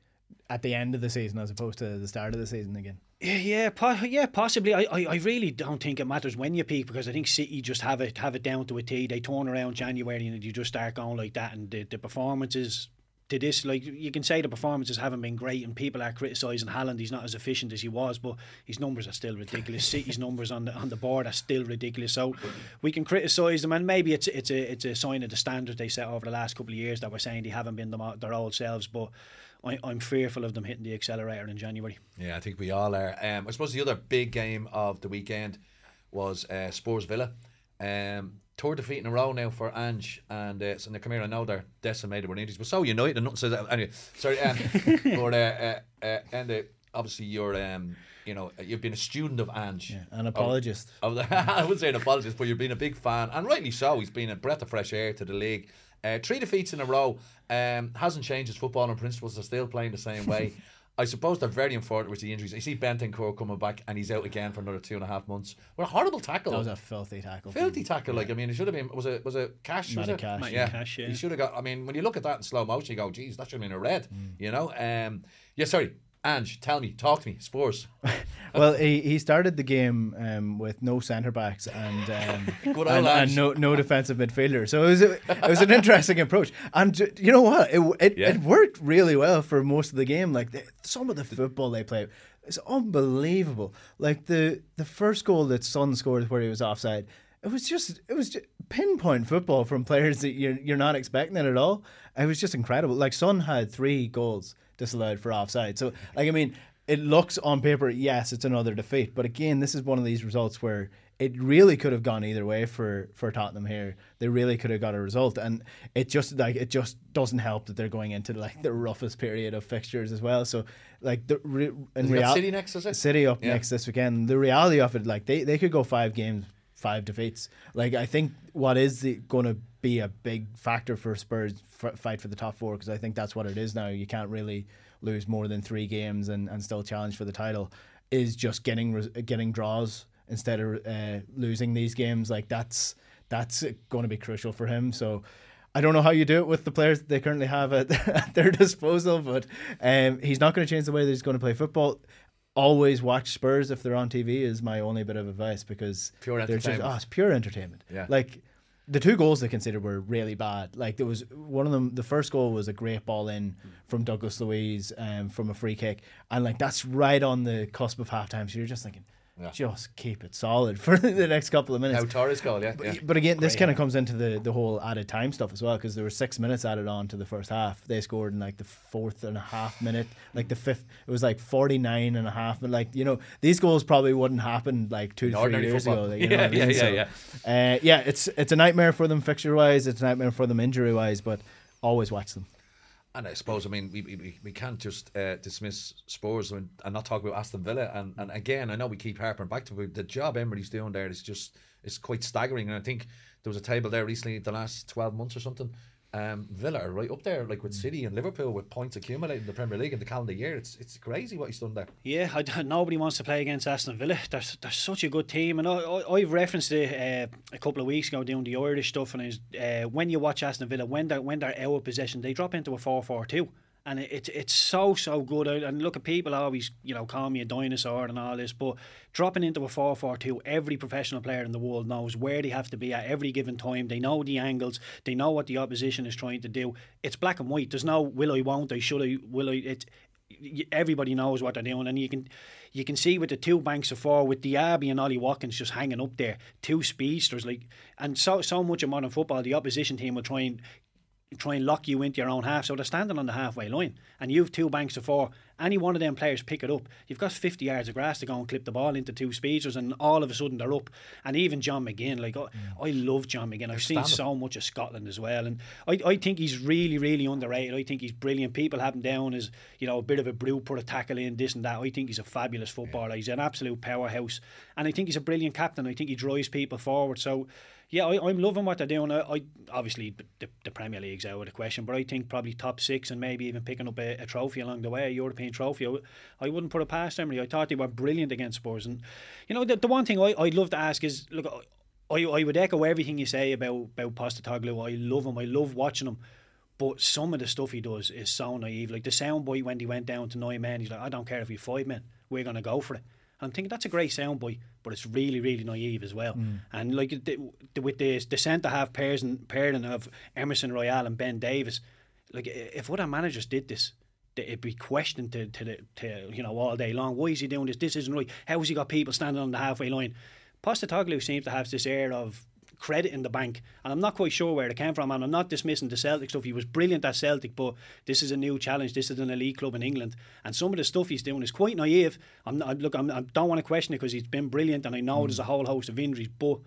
at the end of the season as opposed to the start of the season again. Yeah, yeah, po- yeah, possibly. I, I, I really don't think it matters when you peak because I think City just have it have it down to a T. They turn around January and you just start going like that, and the, the performances to this, like you can say the performances haven't been great, and people are criticising Haaland. He's not as efficient as he was, but his numbers are still ridiculous. City's [LAUGHS] numbers on the on the board are still ridiculous. So we can criticise them, and maybe it's it's a it's a sign of the standards they set over the last couple of years that we're saying they haven't been them, their old selves, but. I, I'm fearful of them hitting the accelerator in January. Yeah, I think we all are. Um, I suppose the other big game of the weekend was uh, Spurs Villa. Um, tour defeat in a row now for Ange and uh, so now come here. I know they're decimated with injuries, but so United and nothing says that. Anyway, sorry. Um, [LAUGHS] but uh, uh, uh, and uh, obviously you're um, you know you've been a student of Ange. An apologist. [LAUGHS] I, wouldn't say an apologist, but you've been a big fan, and rightly so. He's been a breath of fresh air to the league. Uh, three defeats in a row um, hasn't changed his footballing principles. They're still playing the same way. [LAUGHS] I suppose they're very unfortunate with the injuries. You see Bentancur coming back, and he's out again for another two and a half months. What a horrible tackle! That was a filthy tackle. filthy tackle. Like I mean, it should have been. Was it was it Cash? Was it? Cash. Yeah. Cash, yeah. He should have got. I mean, when you look at that in slow motion, you go, "Geez, that should have been a red." Mm. You know. Um. Yeah. Sorry, Ange. Tell me. Talk to me. Spurs. [LAUGHS] Well, he, he started the game um, with no centre backs and um, [LAUGHS] and, and no no defensive midfielder. So it was a, it was an interesting approach, and you know what? It it, Yeah. it worked really well for most of the game. Like the, some of the football they play It's unbelievable. Like the the first goal that Son scored where he was offside. It was just it was just pinpoint football from players that you're you're not expecting it at all. It was just incredible. Like Son had three goals disallowed for offside. So like I mean, it looks on paper, yes, it's another defeat. But again, this is one of these results where it really could have gone either way for, for Tottenham here. They really could have got a result, and it just like it just doesn't help that they're going into like the roughest period of fixtures as well. So like the re- in They got real- City next, is it? City up Yeah. next this weekend. The reality of it, like they, they could go five games, five defeats. Like I think what is it going to be a big factor for Spurs f- fight for the top four because I think that's what it is now. You can't really lose more than three games and, and still challenge for the title. Is just getting getting draws instead of uh, losing these games. Like that's that's going to be crucial for him. So. I don't know how you do it with the players they currently have at, [LAUGHS] at their disposal, but um, he's not going to change the way that he's going to play football always watch Spurs if they're on TV is my only bit of advice because Pure they're just oh, it's pure entertainment. Yeah. Like the two goals they considered were really bad. Like there was one of them. The first goal was a great ball in from Douglas Luiz um, from a free kick, and like that's right on the cusp of halftime. So you're just thinking, Yeah. just keep it solid [LAUGHS] for the next couple of minutes. Pau Torres goal, yeah. But, yeah. but again, this kind of comes into the, the whole added time stuff as well because there were six minutes added on to the first half. They scored in like the fourth and a half minute, like the fifth. It was like 49 and a half. But like, you know, these goals probably wouldn't happen like two In to three years football. ago. You know Yeah, I mean? yeah, yeah, So, Uh, yeah, it's, it's a nightmare for them fixture wise. It's a nightmare for them injury wise, but always watch them. And I suppose, I mean, we, we, we can't just uh, dismiss Spurs and, and not talk about Aston Villa. And, and again, I know we keep harping back to the job Emery's doing there is just is quite staggering. And I think there was a table there recently, the last 12 months or something, um, Villa are right up there, like with City and Liverpool, with points accumulated in the Premier League in the calendar year. It's it's crazy what he's done there. Yeah, I, nobody wants to play against Aston Villa. They're, they're such a good team, and I, I, I've referenced it uh, a couple of weeks ago doing the Irish stuff. And is uh, when you watch Aston Villa, when they're when they're out of possession, they drop into a four-four-two, and it, it's it's so so good. And look at people always you know call me a dinosaur and all this, but dropping into a four-four-two, every professional player in the world knows where they have to be at every given time. They know the angles, they know what the opposition is trying to do. It's black and white. There's no will I, won't I, should I, will I. It's y- everybody knows what they're doing, and you can you can see with the two banks of four, with Diaby and Ollie Watkins just hanging up there, two speedsters like, and so so much of modern football, the opposition team will try and try and lock you into your own half. So they're standing on the halfway line, and you've two banks of four. Any one of them players pick it up, you've got 50 yards of grass to go and clip the ball into two speedsters, and all of a sudden they're up. And even John McGinn, like I, mm. I love John McGinn. I've seen so much of Scotland as well, and I, I think he's really, really underrated. I think he's brilliant. People have him down as you know a bit of a brew, put a tackle in this and that. I think he's a fabulous footballer. He's an absolute powerhouse, and I think he's a brilliant captain. I think he drives people forward. So. Yeah, I, I'm loving what they're doing. I, I obviously the, the Premier League's out of the question, but I think probably top six and maybe even picking up a, a trophy along the way, a European trophy. I, I wouldn't put it past Emery. I thought they were brilliant against Spurs, and you know the, the one thing I, I'd love to ask is look. I, I would echo everything you say about about Postecoglou. I love him. I love watching him. But some of the stuff he does is so naive. Like the soundbite when he went down to nine men, he's like, I don't care if we five men, we're going to go for it. I'm thinking that's a great soundbite, but it's really, really naive as well. Mm. And like the, the, with the the centre half pairs and pairing of Emerson Royal and Ben Davies, like if other managers did this, it'd be questioned to to, the, to you know all day long. Why is he doing this? This isn't right. How has he got people standing on the halfway line? Postecoglou seems to have this air of credit in the bank, and I'm not quite sure where it came from. And I'm not dismissing the Celtic stuff. He was brilliant at Celtic, but this is a new challenge. This is an elite club in England, and some of the stuff he's doing is quite naive. I'm not, look, I'm, I don't want to question it because he's been brilliant, and I know there's a whole host of injuries, but.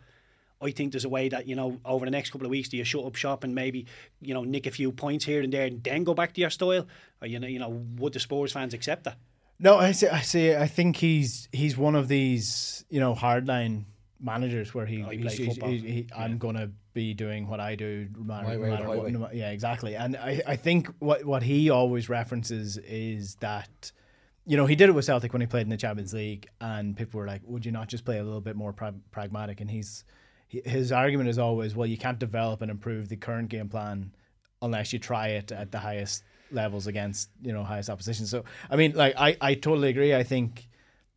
I think there's a way that you know over the next couple of weeks do you shut up shop and maybe you know nick a few points here and there and then go back to your style or you know you know would the Spurs fans accept that No, I see. I see. I think he's he's one of these you know hardline managers where he, Oh, he he's, he's- he- he- I'm gonna be doing what I do. No matter, no way matter what- no yeah, exactly. And I, I think what what he always references is that. You know, he did it with Celtic when he played in the Champions League, and people were like, "Would you not just play a little bit more pra- pragmatic?" And he's his argument is always, "Well, you can't develop and improve the current game plan unless you try it at the highest levels against you know highest opposition." So, I mean, like I I totally agree. I think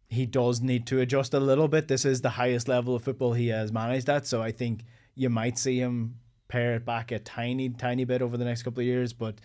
he does need to adjust a little bit. This is the highest level of football he has managed at, so I think you might see him pare it back a tiny, tiny bit over the next couple of years. But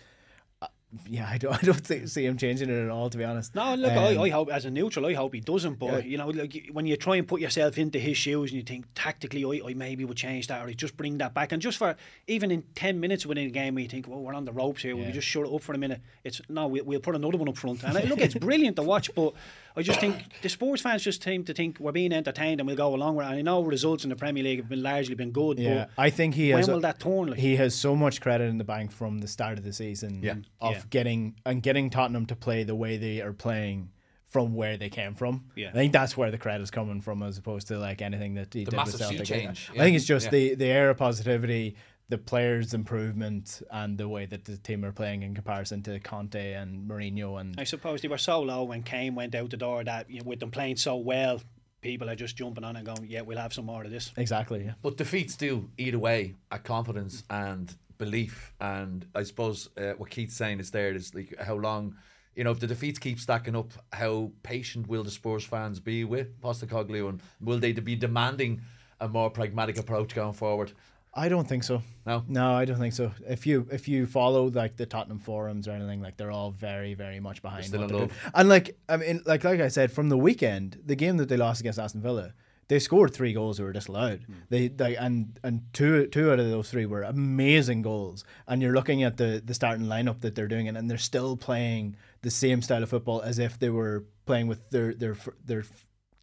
yeah, I don't, [LAUGHS] I don't think, see him changing it at all, to be honest. No, look, Um, I, I hope as a neutral, I hope he doesn't. But Yeah. you know, like when you try and put yourself into his shoes and you think tactically, I, I maybe would change that or I just bring that back, and just for even in ten minutes within a game, where you think, well, we're on the ropes here, will we just shut it up for a minute? It's no, we, we'll put another one up front, and look, it's brilliant to watch, but. I just think the Spurs fans just seem to think we're being entertained and we'll go along with it. And I know results in the Premier League have been largely been good, Yeah, but I think he when has. will that turn? Like? he has so much credit in the bank from the start of the season Yeah. of Yeah. Getting and getting Tottenham to play the way they are playing from where they came from. Yeah. I think that's where the credit's coming from as opposed to like anything that he did with massive sea Celtic. change, I think it's just Yeah. the the air of positivity, the players' improvement and the way that the team are playing in comparison to Conte and Mourinho and I suppose they were so low when Kane went out the door that you know, with them playing so well, people are just jumping on and going, "Yeah, we'll have some more of this." exactly, yeah. But defeats do eat away at confidence and belief. And I suppose uh, what Keith's saying is there is like how long, you know, if the defeats keep stacking up, how patient will the Spurs fans be with Postecoglou and will they be demanding a more pragmatic approach going forward? I don't think so. No? No, I don't think so. If you if you follow like the Tottenham forums or anything, like they're all very very much behind. still in love. And like I mean, like like I said, from the weekend, the game that they lost against Aston Villa, they scored three goals that were disallowed. Hmm. They, they and and two two out of those three were amazing goals. And you're looking at the the starting lineup that they're doing, and, and they're still playing the same style of football as if they were playing with their their their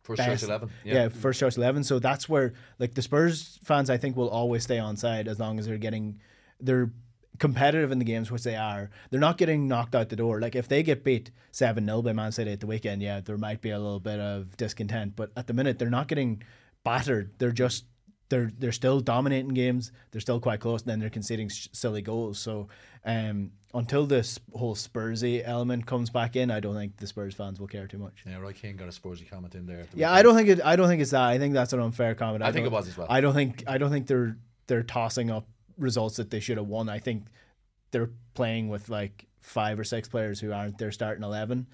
First choice best- 11. Yeah. first choice eleven. So that's where like the Spurs fans, I think, will always stay on side as long as they're getting they're competitive in the games, which they are. They're not getting knocked out the door. Like if they get beat seven 0 by Man City at the weekend, yeah, there might be a little bit of discontent. But at the minute, they're not getting battered. They're just they're they're still dominating games. They're still quite close, and then they're conceding sh- silly goals. So um, until this whole Spursy element comes back in, I don't think the Spurs fans will care too much. Yeah, Roy Keane got a Spursy comment in there. the Yeah. I don't think it. I don't think it's that. I think that's an unfair comment. I think it was as well. I don't think. I don't think they're they're tossing up results that they should have won. I think they're playing with like five or six players who aren't their starting eleven,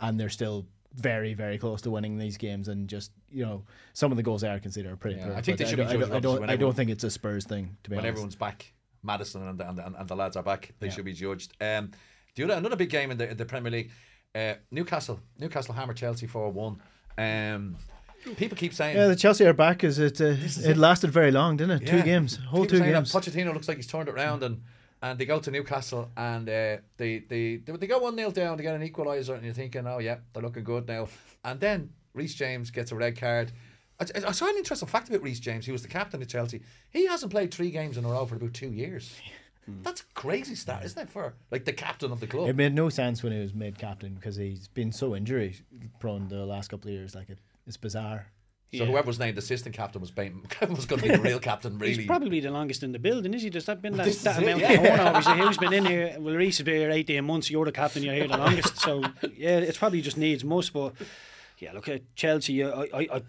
and they're still very very close to winning these games. And just you know, some of the goals they are considered are pretty. Yeah, poor, I think they should be don't- I judged don't. I don't, when I don't think it's a Spurs thing. To be when honest. everyone's back, Maddison and the, and, the, and the lads are back, they Yeah. should be judged. Um, the other, another big game in the, in the Premier League, uh, Newcastle. Newcastle hammer Chelsea four one. Um, people keep saying. Yeah, the Chelsea are back. Is it? Uh, it lasted very long, didn't it? Two games, whole People two saying that games. Pochettino looks like he's turned it around and. And they go to Newcastle and uh, they, they they they go one 0 down. They get an equaliser, and you're thinking, oh yeah, they're looking good now. And then Reece James gets a red card. I, I saw an interesting fact about Reece James. He was the captain of Chelsea. He hasn't played three games in a row for about two years. That's a crazy stat, isn't it? For like the captain of the club. It made no sense when he was made captain because he's been so injury prone the last couple of years. Like it, it's bizarre. So Yeah. whoever was named assistant captain was being, [LAUGHS] was going to be the real captain. Really, He's probably the longest in the building, is he? There's that been that, This is that it, amount yeah. of turnover. He's- Who's been in here? Well, Reece has been here 18 months. You're the captain. You're here the longest. So [LAUGHS] yeah, it's probably just needs most. But yeah, look at Chelsea. I, I, I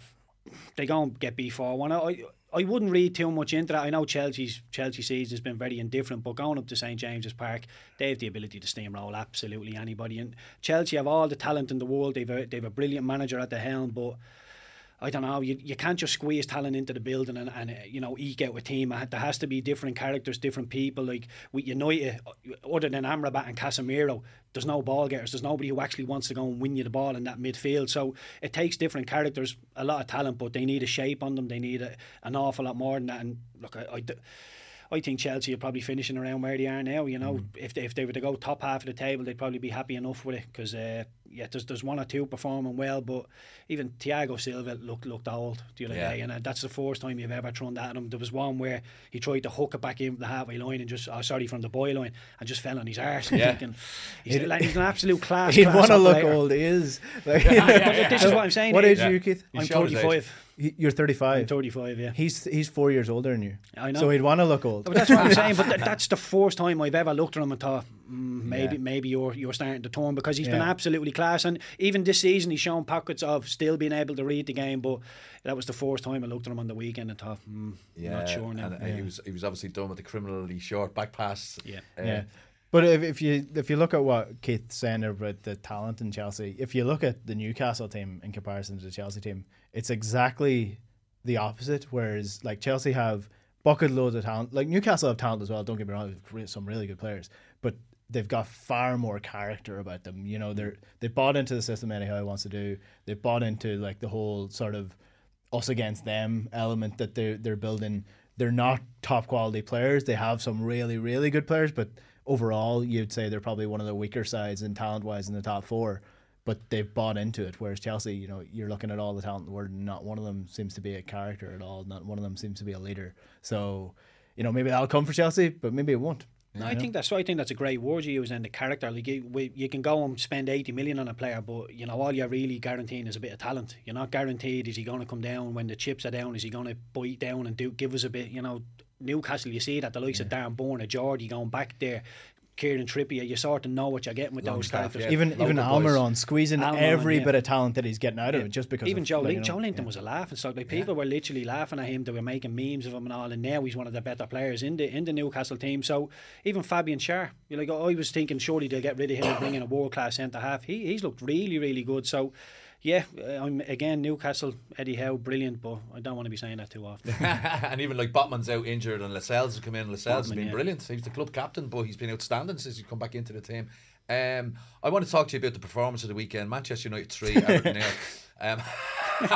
they go and get B four one. I, I wouldn't read too much into that. I know Chelsea's Chelsea season has been very indifferent, but going up to St James's Park, they have the ability to steamroll absolutely anybody. And Chelsea have all the talent in the world. They've a, they've a brilliant manager at the helm, but. I don't know. You, you can't just squeeze talent into the building and, and uh, you know eke out a team. There has to be different characters, different people. Like with United, uh, other than Amrabat and Casemiro, there's no ball getters. There's nobody who actually wants to go and win you the ball in that midfield. So it takes different characters, a lot of talent, but they need a shape on them. They need a, an awful lot more than that. And look, I I think Chelsea are probably finishing around where they are now. You know, if they, if they were to go top half of the table, they'd probably be happy enough with it because uh, yeah, there's there's one or two performing well, but even Thiago Silva looked looked old the other Yeah. day, and uh, that's the first time you've ever thrown that at him. There was one where he tried to hook it back in the halfway line and just oh, sorry from the boy line and just fell on his arse. [LAUGHS] Yeah. thinking he's, like, he's an absolute [LAUGHS] class. He'd want to look operator. old. He is. [LAUGHS] Like, But this is what I'm saying. What age He- are you, Keith? I'm showed his age. 35. You're 35. I'm 35. Yeah. He's he's four years older than you. I know. So he'd want to look old. But that's what I'm saying. But th- that's the first time I've ever looked at him and thought, maybe Yeah. maybe you're you're starting to turn because he's been absolutely class. And even this season, he's shown pockets of still being able to read the game. But that was the first time I looked at him on the weekend and thought, mm, yeah, not sure now. and uh, he was he was obviously done with the criminally short back pass. Yeah. Uh, yeah. But if, if you if you look at what Keith's saying about the talent in Chelsea, if you look at the Newcastle team in comparison to the Chelsea team, it's exactly the opposite. Whereas like Chelsea have bucket loads of talent, like Newcastle have talent as well. Don't get me wrong, they've some really good players, but they've got far more character about them. You know, they're they bought into the system Eddie Howe wants to do. They've bought into like the whole sort of us against them element that they're they're building. They're not top quality players. They have some really really good players, but overall, you'd say they're probably one of the weaker sides in talent wise in the top four. But they've bought into it. Whereas Chelsea, you know, you're looking at all the talent in the world, and not one of them seems to be a character at all. Not one of them seems to be a leader. So, you know, maybe that'll come for Chelsea, but maybe it won't. No, I think that's I think that's a great word you use and the character. Like you, we, you can go and spend eighty million on a player, but you know all you're really guaranteeing is a bit of talent. You're not guaranteed is he going to come down when the chips are down. Is he going to bite down and do give us a bit? You know, Newcastle. You see that the likes of Dan Burn, or Geordie going back there, Kieran Trippier. You sort of know what you're getting with those Longstaff, characters. yeah. even local even boys. Almiron squeezing Almiron, every yeah. bit of talent that he's getting out of it just because even of, Joe, like, Lin- you know, Joe Linton yeah. was a laughing stock. Like people were literally laughing at him. They were making memes of him and all. And now he's one of the better players in the in the Newcastle team. So even Fabian Schär, you're like, oh, I was thinking surely they'll get rid of him and bring in a world class centre half. He he's looked really really good. So. Yeah, uh, I'm again Newcastle. Eddie Howe, brilliant, but I don't want to be saying that too often. [LAUGHS] and even like Botman's out injured and Lascelles has come in. Lascelles has been yeah. brilliant. He's the club captain, but he's been outstanding since he's come back into the team. Um, I want to talk to you about the performance of the weekend. Manchester United three, [LAUGHS] Everton nil. Um, [LAUGHS]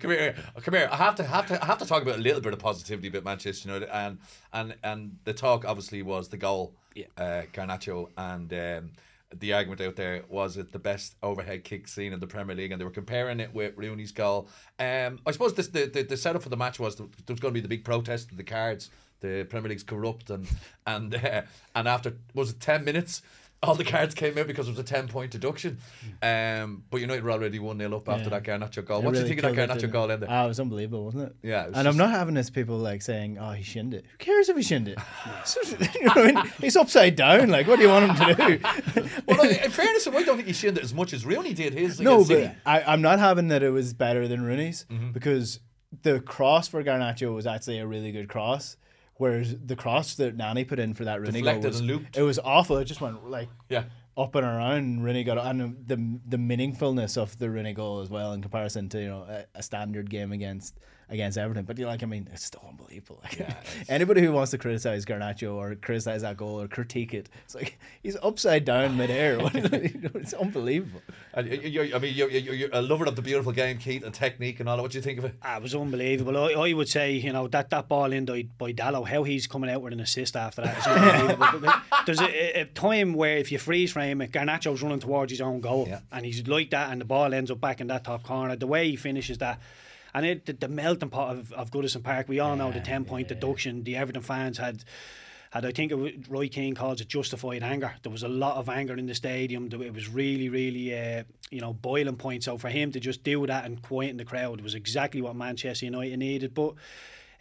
come here, come here. I have to have to I have to talk about a little bit of positivity about Manchester United, and and and the talk obviously was the goal, Yeah. uh, Garnacho, and um, the argument out there was it the best overhead kick seen in the Premier League, and they were comparing it with Rooney's goal. Um, I suppose this, the, the the setup for the match was there was going to be the big protest of the cards. The Premier League's corrupt, and and uh, and after was it ten minutes. All the cards came out because it was a 10 point deduction. Um, but United were already 1 0 up after Yeah. that Garnacho goal. It what do really you think of that Garnacho goal in there? Ah, it was unbelievable, wasn't it? Yeah, it and I'm not having this people like saying, "Oh, he shinned it." Who cares if he shinned it? [LAUGHS] [LAUGHS] you know I mean? He's upside down. Like, what do you want him to do? [LAUGHS] well, in fairness, I don't think he shinned it as much as Rooney did his. no, but City. I, I'm not having that it was better than Rooney's Mm-hmm. because the cross for Garnacho was actually a really good cross. Whereas the cross that Nani put in for that Rooney goal was, it was awful. It just went like Yeah. up and around. Rooney got and the the meaningfulness of the Rooney goal as well in comparison to you know a, a standard game against against Everton. But you know, like I mean, it's still unbelievable. Like, [LAUGHS] anybody who wants to criticize Garnacho or criticize that goal or critique it, it's like he's upside down midair. [LAUGHS] [LAUGHS] it's unbelievable. And you- you- I mean, you're, you're, you're a lover of the beautiful game, Keith, and technique and all that. What do you think of it? Ah, it was unbelievable. I, I would say, you know, that, that ball in by, by Dalot, how he's coming out with an assist after that is unbelievable. There's a, a time where if you freeze frame it, Garnacho's running towards his own goal, Yeah. and he's like that, and the ball ends up back in that top corner. The way he finishes that, and it, the, the melting pot of, of Goodison Park, we all know the 10 point deduction. The Everton fans had. Had I think it was, Roy Keane calls it justified anger. There was a lot of anger in the stadium. It was really, really, uh, you know, boiling point. So for him to just do that and quieten the crowd was exactly what Manchester United needed. But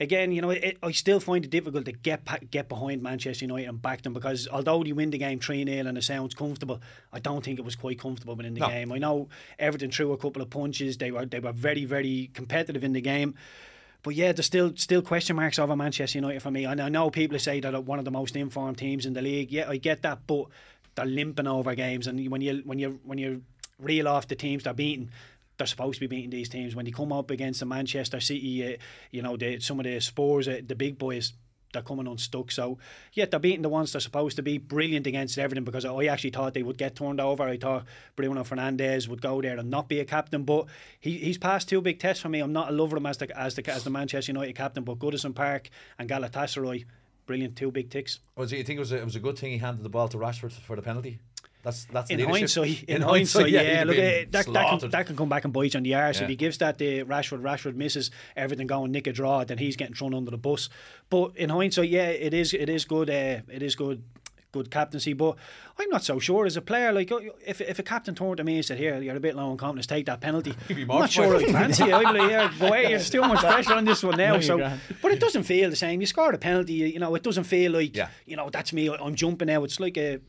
again, you know, it, I still find it difficult to get get behind Manchester United and back them because although you win the game 3 0 and it sounds comfortable, I don't think it was quite comfortable within the No. game. I know Everton threw a couple of punches. They were they were very very competitive in the game. But yeah, there's still still question marks over Manchester United for me. And I know people say that they're one of the most informed teams in the league. Yeah, I get that, but they're limping over games. And when you when you when you reel off the teams they're beating, they're supposed to be beating these teams. When they come up against the Manchester City, uh, you know, the, some of the Spurs, uh, the big boys, they're coming unstuck. So, yeah, they're beating the ones they're supposed to be. Brilliant against everything because I actually thought they would get turned over. I thought Bruno Fernandes would go there and not be a captain, but he, he's passed two big tests for me. I'm not a lover of him as the, as the, as the Manchester United captain, but Goodison Park and Galatasaray, brilliant, two big ticks. Was it, you think it was, a, it was a good thing he handed the ball to Rashford for the penalty? That's that's In leadership. hindsight, [LAUGHS] in, hindsight, he'd yeah, look, been eh, that, that, can, that can come back and bite you on the arse. Yeah. If he gives that to Rashford, Rashford misses everything going nick a draw, then he's getting thrown under the bus. But in hindsight, yeah, it is it is good. Uh, it is good. Good captaincy, but I'm not so sure as a player. Like, uh, if if a captain turned to me and said, "Here, you're a bit low on confidence, take that penalty," [LAUGHS] I'm not sure. I'd fancy it. I'd be like, "Yeah, go away. There's too much pressure on this one [LAUGHS] now." No, so, grand. but it doesn't feel the same. You scored a penalty, you know. It doesn't feel like, Yeah. you know, that's me. I'm jumping now. It's like a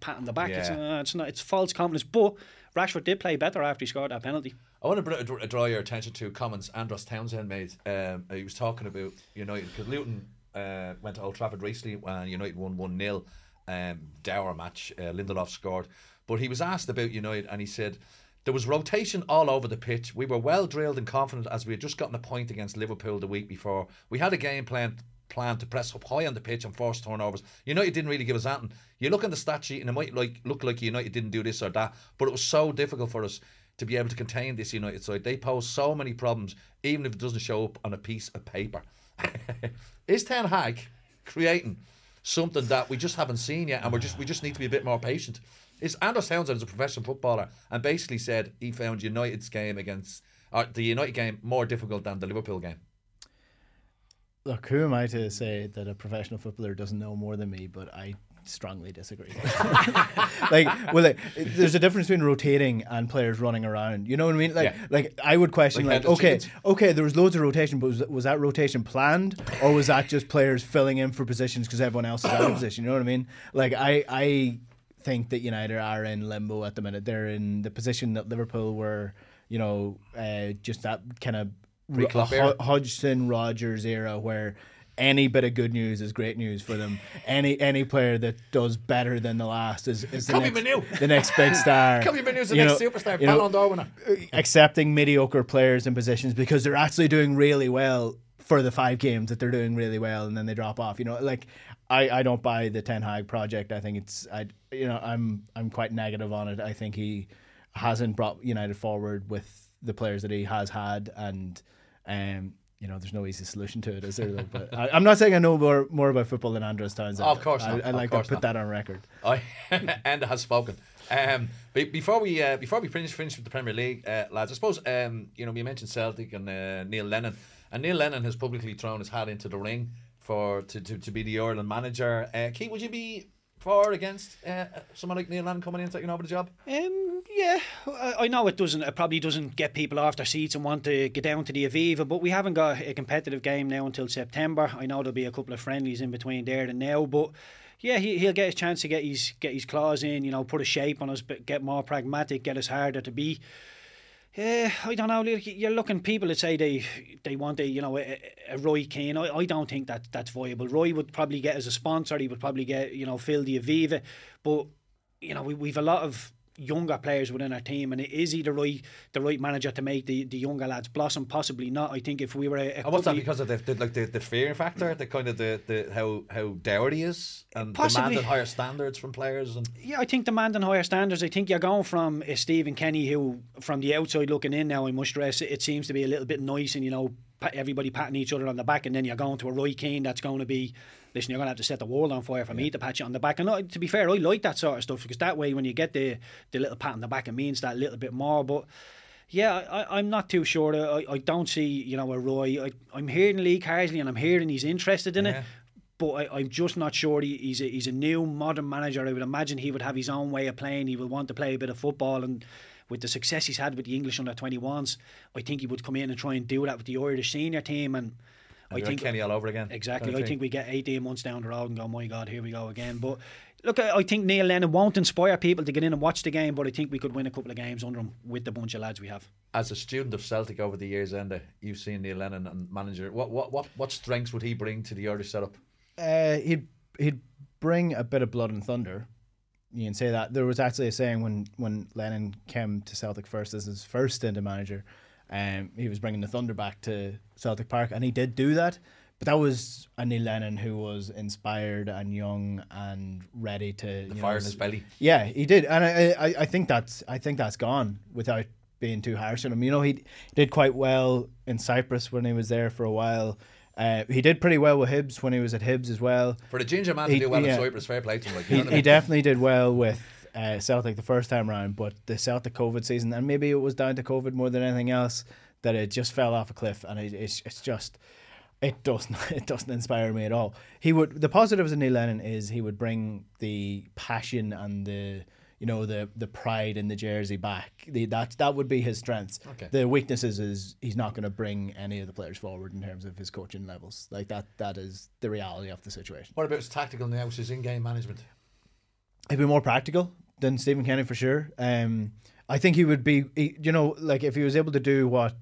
pat on the back. It's, uh, it's not. It's false confidence. But Rashford did play better after he scored that penalty. I want to draw your attention to comments Andros Townsend made. Um, he was talking about United because Luton uh, went to Old Trafford recently and United won 1 0. Um, dour match, uh, Lindelof scored. But he was asked about United and he said, There was rotation all over the pitch. We were well drilled and confident as we had just gotten a point against Liverpool the week before. We had a game plan plan to press up high on the pitch and force turnovers. United didn't really give us anything. You look on the stat sheet and it might like look like United didn't do this or that, but it was so difficult for us to be able to contain this United side. They pose so many problems, even if it doesn't show up on a piece of paper. [LAUGHS] Is Ten Hag creating something that we just haven't seen yet, and we're just we just need to be a bit more patient? Is Andros Townsend is a professional footballer and basically said he found United's game against the United game more difficult than the Liverpool game. Look, who am I to say that a professional footballer doesn't know more than me? But I strongly disagree. [LAUGHS] like, well, like, there's a difference between rotating and players running around. You know what I mean? Like, Yeah. like I would question, Like like, okay, chickens. okay, there was loads of rotation, but was, was that rotation planned or was that just players filling in for positions because everyone else is out of [COUGHS] position? You know what I mean? Like, I, I think that United are in limbo at the minute. They're in the position that Liverpool were, you know, uh, just that kind of Pre-Klopp era. Hodgson Rodgers era where any bit of good news is great news for them. Any any player that does better than the last is, is the, next, the next big [LAUGHS] star. Kobbie Mainoo's the You next know- superstar, you know, Ballon d'Or winner. Uh, accepting mediocre players in positions because they're actually doing really well for the five games that they're doing really well and then they drop off. You know, like I, I don't buy the Ten Hag project. I think it's I you know I'm I'm quite negative on it. I think he hasn't brought United forward with the players that he has had and um you know, there's no easy solution to it, is there? Though? But I, I'm not saying I know more more about football than Andros Townsend. Of course I, not. I like course to put not. that on record. [LAUGHS] I Enda has spoken. Um, be- before we uh, before we finish finish with the Premier League, uh, lads, I suppose um, you know we mentioned Celtic and uh, Neil Lennon, and Neil Lennon has publicly thrown his hat into the ring for to, to, to be the Ireland manager. Uh, Keith, would you be for or against uh, someone like Neil Lennon coming in and taking over the job? Um, yeah, I, I know it doesn't. It probably doesn't get people off their seats and want to get down to the Aviva. But we haven't got a competitive game now until September. I know there'll be a couple of friendlies in between there and now, but. Yeah, he, he'll get his chance to get his get his claws in, you know, put a shape on us, but get more pragmatic, get us harder to be. Yeah, I don't know. You're looking people that say they they want a you know a, a Roy Keane. I, I don't think that that's viable. Roy would probably get as a sponsor. He would probably get you know fill the Aviva, but you know we we've a lot of younger players within our team, and is he the right the right manager to make the, the younger lads blossom? Possibly not. I think if we were a, a and what's that because of the, the like the, the fear factor, the kind of the, the how how he is, and Possibly. demanding higher standards from players, and yeah, I think demanding higher standards. I think you're going from a Stephen Kenny who, from the outside looking in, now I must stress, it, it seems to be a little bit nice, and you know everybody patting each other on the back, and then you're going to a Roy Keane that's going to be listen, you're going to have to set the world on fire for yeah. me to pat you on the back. And uh, to be fair, I like that sort of stuff because that way, when you get the the little pat on the back, it means that little bit more. But yeah, I, I'm not too sure. I, I don't see, you know, a Roy. I, I'm hearing Lee Carsley and I'm hearing he's interested in yeah. it. But I, I'm just not sure he, he's a, he's a new modern manager. I would imagine he would have his own way of playing. He will want to play a bit of football and with the success he's had with the English under 21s, I think he would come in and try and do that with the Irish senior team and I think Kenny all over again. Exactly. I think we get 18 months down the road and go, my God, here we go again. But look, I think Neil Lennon won't inspire people to get in and watch the game, but I think we could win a couple of games under him with the bunch of lads we have. As a student of Celtic over the years, Enda, you've seen Neil Lennon and manager. What what what what strengths would he bring to the Irish setup? Uh, he'd he'd bring a bit of blood and thunder. You can say that there was actually a saying when when Lennon came to Celtic first as his first stint as manager um, he was bringing the Thunder back to Celtic Park, and he did do that. But that was a Neil Lennon who was inspired and young and ready to the fire know, in his belly. Yeah, he did, and I, I, I think that's I think that's gone without being too harsh on him. You know, he did quite well in Cyprus when he was there for a while. Uh, he did pretty well with Hibs when he was at Hibs as well. For the ginger man he, to do well yeah, in Cyprus, fair play to him. Like, he, he definitely did well with uh, Celtic the first time around, but the Celtic COVID season, and maybe it was down to COVID more than anything else, that it just fell off a cliff, and it, it's it's just it doesn't [LAUGHS] it doesn't inspire me at all. He would the positives of Neil Lennon is he would bring the passion and the you know the the pride in the jersey back. The, that that would be his strengths. Okay. The weaknesses is he's not going to bring any of the players forward in terms of his coaching levels. Like that that is the reality of the situation. What about his tactical now? His in-game management. He'd be more practical than Stephen Kenny for sure. Um, I think he would be, he, you know, like if he was able to do what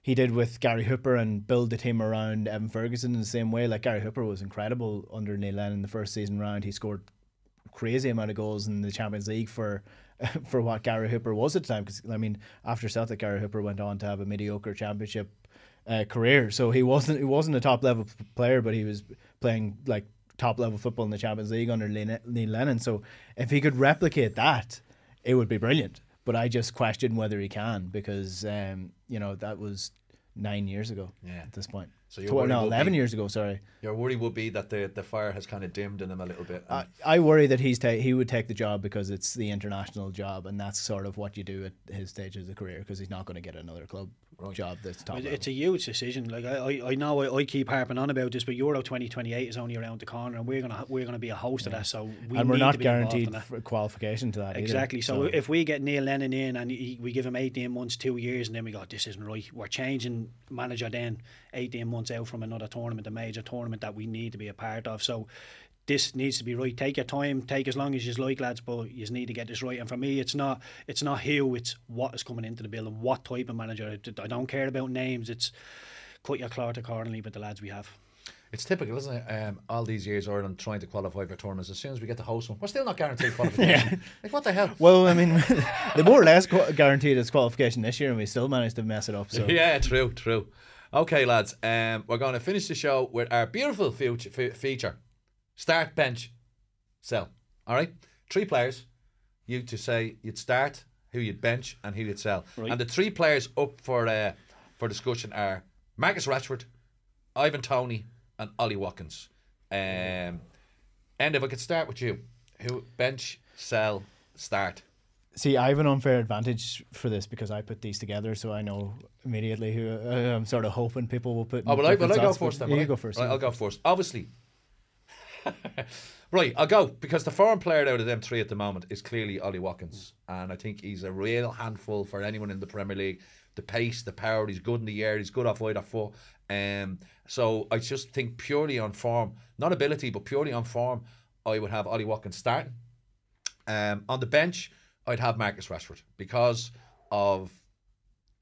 he did with Gary Hooper and build the team around Evan Ferguson in the same way. Like Gary Hooper was incredible under Neil Lennon the first season round. He scored crazy amount of goals in the Champions League for [LAUGHS] for what Gary Hooper was at the time. Because I mean, after Celtic, Gary Hooper went on to have a mediocre Championship uh, career. So he wasn't he wasn't a top level player, but he was playing like top level football in the Champions League under Neil Lennon. So if he could replicate that, it would be brilliant. But I just question whether he can because um, you know that was nine years ago. Yeah. At this point. So you're no, eleven be, years ago. Sorry. Your worry would be that the, the fire has kind of dimmed in him a little bit. I, I worry that he's ta- he would take the job because it's the international job, and that's sort of what you do at his stage of the career because he's not going to get another club right. job that's top. It's a huge decision. Like I, I, know I, I, keep harping on about this, but Euro twenty twenty eight is only around the corner, and we're gonna we're gonna be a host yeah. of that. So we and we're not guaranteed qualification to that. Exactly. Either, so, so, if we get Neil Lennon in and he, we give him eighteen months, two years, and then we go, this isn't right. We're changing manager then eighteen months out from another tournament, a major tournament that we need to be a part of. So this needs to be right. Take your time, take as long as you like, lads, but you need to get this right. And for me, it's not it's not who, it's what is coming into the building, what type of manager. I don't care about names. It's cut your cloth accordingly with the lads we have. It's typical, isn't it? Um, all these years Ireland trying to qualify for tournaments. As soon as we get the host one, we're still not guaranteed qualification. [LAUGHS] yeah. Like what the hell? Well, I mean, [LAUGHS] they more or less guaranteed its qualification this year, and we still managed to mess it up. So [LAUGHS] yeah, true, true. Okay, lads, um, we're going to finish the show with our beautiful future, f- feature Start, bench, sell. All right? Three players. You to say you'd start, who you'd bench, and who you'd sell. Right. And the three players up for uh, for discussion are Marcus Rashford, Ivan Toney, and Ollie Watkins. Um, and if I could start with you, who bench, sell, start. See, I have an unfair advantage for this because I put these together, so I know immediately who uh, I'm sort of hoping people will put. Oh, well, I, well, I go first. Then, you go first. Right, I'll go first. Obviously, [LAUGHS] Right, I'll go because the foreign player out of them three at the moment is clearly Ollie Watkins, and I think he's a real handful for anyone in the Premier League. The pace, the power, he's good in the air, he's good off either foot. Um, so I just think purely on form, not ability, but purely on form, I would have Ollie Watkins starting. Um, on the bench, I'd have Marcus Rashford because of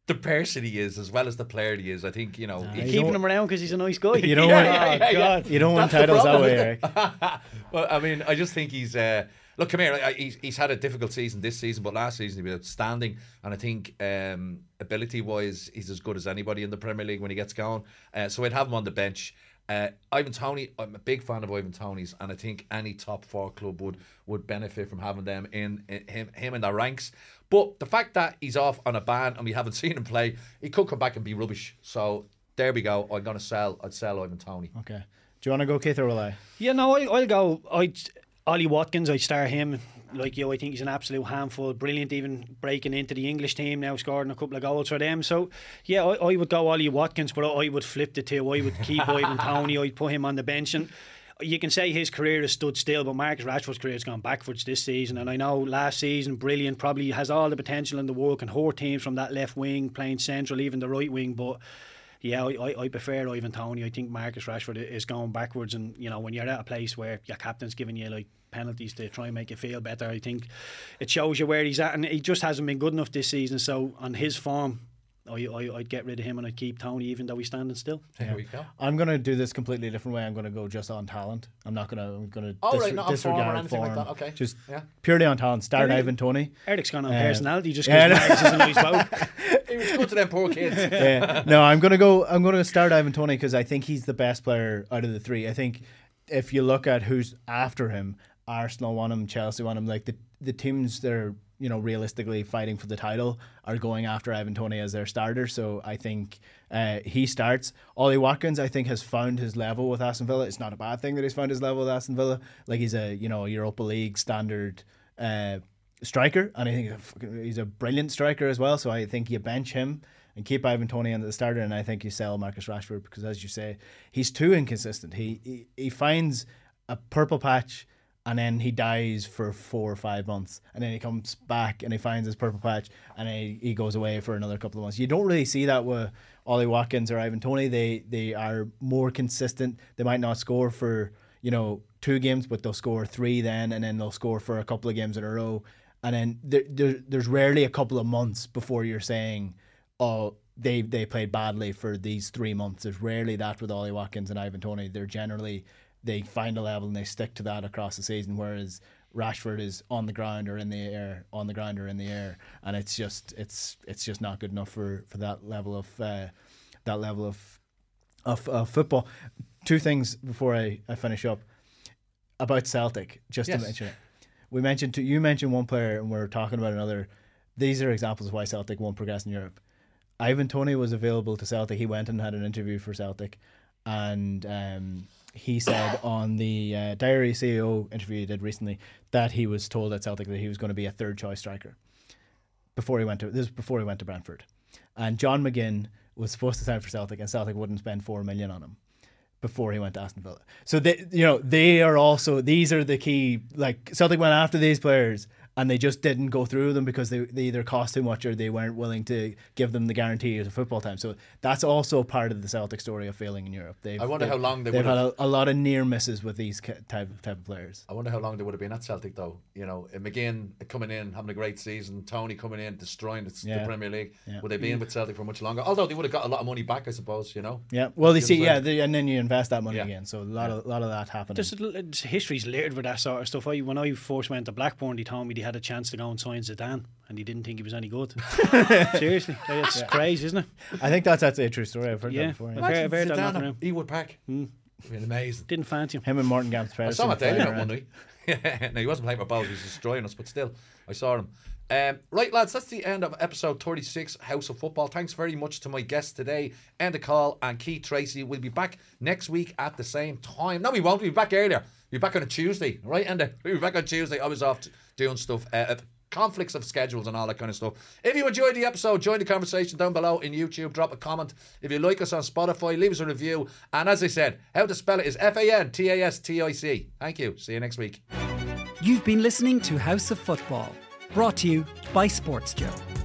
the person he is as well as the player he is. I think you know. he- you Keeping him around because he's a nice guy. You don't [LAUGHS] Yeah, want yeah, yeah. God. you don't That's the titles that way, Eric. [LAUGHS] well, I mean, I just think he's. Uh, look, come here. I- He's, he's had a difficult season this season, but last season he was outstanding. And I think um, ability wise, he's as good as anybody in the Premier League when he gets going. Uh, so I'd have him on the bench. Uh, Ivan Toney, I'm a big fan of Ivan Toney's, and I think any top four club would would benefit from having them in, in him him in their ranks. But the fact that he's off on a ban and we haven't [LAUGHS] seen him play, he could come back and be rubbish. So there we go. I'm gonna sell. I'd sell Ivan Toney. Okay. Do you want to go, Keith, or will I? Yeah, no, I, I'll go. I Ollie Watkins. I star him. Like you, I think he's an absolute handful. Brilliant, even breaking into the English team now, scoring a couple of goals for them. So yeah, I, I would go Ollie Watkins, but I, I would flip the two. I would keep [LAUGHS] Ivan Toney. I'd put him on the bench and. You can say his career has stood still, but Marcus Rashford's career has gone backwards this season. And I know last season, brilliant, probably has all the potential in the world, can hurt teams from that left wing, playing central, even the right wing. But yeah, I, I, I prefer Ivan Toney. I think Marcus Rashford is going backwards, and you know when you're at a place where your captain's giving you like penalties to try and make you feel better, I think it shows you where he's at, and he just hasn't been good enough this season. So on his form, I, I I'd get rid of him and I'd keep Toney, even though he's standing still. There we go. I'm gonna do this completely different way. I'm gonna go just on talent. I'm not gonna. I'm gonna Oh, dis- right, not on form or disregard anything like that. Okay. Just Yeah. purely on talent. Start Really? Ivan Toney. Eric's gone on Uh, personality just yeah, because I know. Marcus is a nice bloke. He was good to them poor kids. [LAUGHS] yeah. No, I'm gonna go. I'm gonna start Ivan Toney because I think he's the best player out of the three. I think if you look at who's after him, Arsenal want him, Chelsea want him. Like the the teams that are you know realistically fighting for the title are going after Ivan Toney as their starter. So I think uh, he starts. Ollie Watkins, I think, has found his level with Aston Villa. It's not a bad thing that he's found his level with Aston Villa. Like he's a you know Europa League standard. Uh, striker, and I think he's a brilliant striker as well. So I think you bench him and keep Ivan Toney on the starter, and I think you sell Marcus Rashford because, as you say, he's too inconsistent. He he, he finds a purple patch. And then he dies for four or five months, and then he comes back and he finds his purple patch, and he, he goes away for another couple of months. You don't really see that with Ollie Watkins or Ivan Toney. They they are more consistent. They might not score for you know two games, but they'll score three then, and then they'll score for a couple of games in a row, and then there, there there's rarely a couple of months before you're saying, oh they they played badly for these three months. There's rarely that with Ollie Watkins and Ivan Toney. They're generally they find a level and they stick to that across the season, whereas. Rashford is on the ground or in the air, on the ground or in the air, and it's just it's it's just not good enough for, for that level of uh, that level of of football. Two things before I, I finish up about Celtic, just Yes. to mention it. We mentioned two, you mentioned one player, and we're talking about another. These are examples of why Celtic won't progress in Europe. Ivan Toney was available to Celtic. He went and had an interview for Celtic, and um, he said [COUGHS] on the uh, Diary CEO interview he did recently that he was told at Celtic that he was going to be a third choice striker before he went to this was before he went to Brentford, and John McGinn was supposed to sign for Celtic, and Celtic wouldn't spend four million on him before he went to Aston Villa. So they, you know, they are also these are the key. Like Celtic went after these players, and they just didn't go through them because they, they either cost too much or they weren't willing to give them the guarantee of football time. So that's also part of the Celtic story of failing in Europe. They've, I wonder they've- how long they they've would had have- a, a lot of near misses with these ca- type type of players. I wonder how long they would have been at Celtic though. You know, McGinn coming in, having a great season, Toney coming in, destroying the, the Premier League. Yeah. Would they be in with Celtic for much longer? Although they would have got a lot of money back, I suppose. You know. Yeah, well, they see, yeah, they, and then you invest that money Yeah. again. So a lot of a lot of that happened. There's a- history's littered with that sort of stuff. I, when I first went to Blackburn, they told me they had a chance to go and sign Zidane, and he didn't think he was any good. [LAUGHS] Seriously, it's crazy, isn't it? I think that's actually a true story. I've heard Yeah. that before. yeah. I've heard- I've heard that Zidane knocking. Ewood Park. Mm. been amazing. Didn't fancy him. Him and Morten Gamst I saw him at flying Daily around. one night. [LAUGHS] no, he wasn't playing for balls. He was destroying us, but still, I saw him. Um, right, lads, that's the end of episode 36, House of Football. Thanks very much to my guests today, Enda Call and Keith Treacy. We'll be back next week at the same time. No, we won't. We'll be back earlier. Be back on a Tuesday, right? We'll [LAUGHS] be back on Tuesday. I was off doing stuff. Uh, conflicts of schedules and all that kind of stuff. If you enjoyed the episode, join the conversation down below in YouTube. Drop a comment. If you like us on Spotify, leave us a review. And as I said, how to spell it is F A N T A S T I C. Thank you. See you next week. You've been listening to House of Football, brought to you by SportsJOE.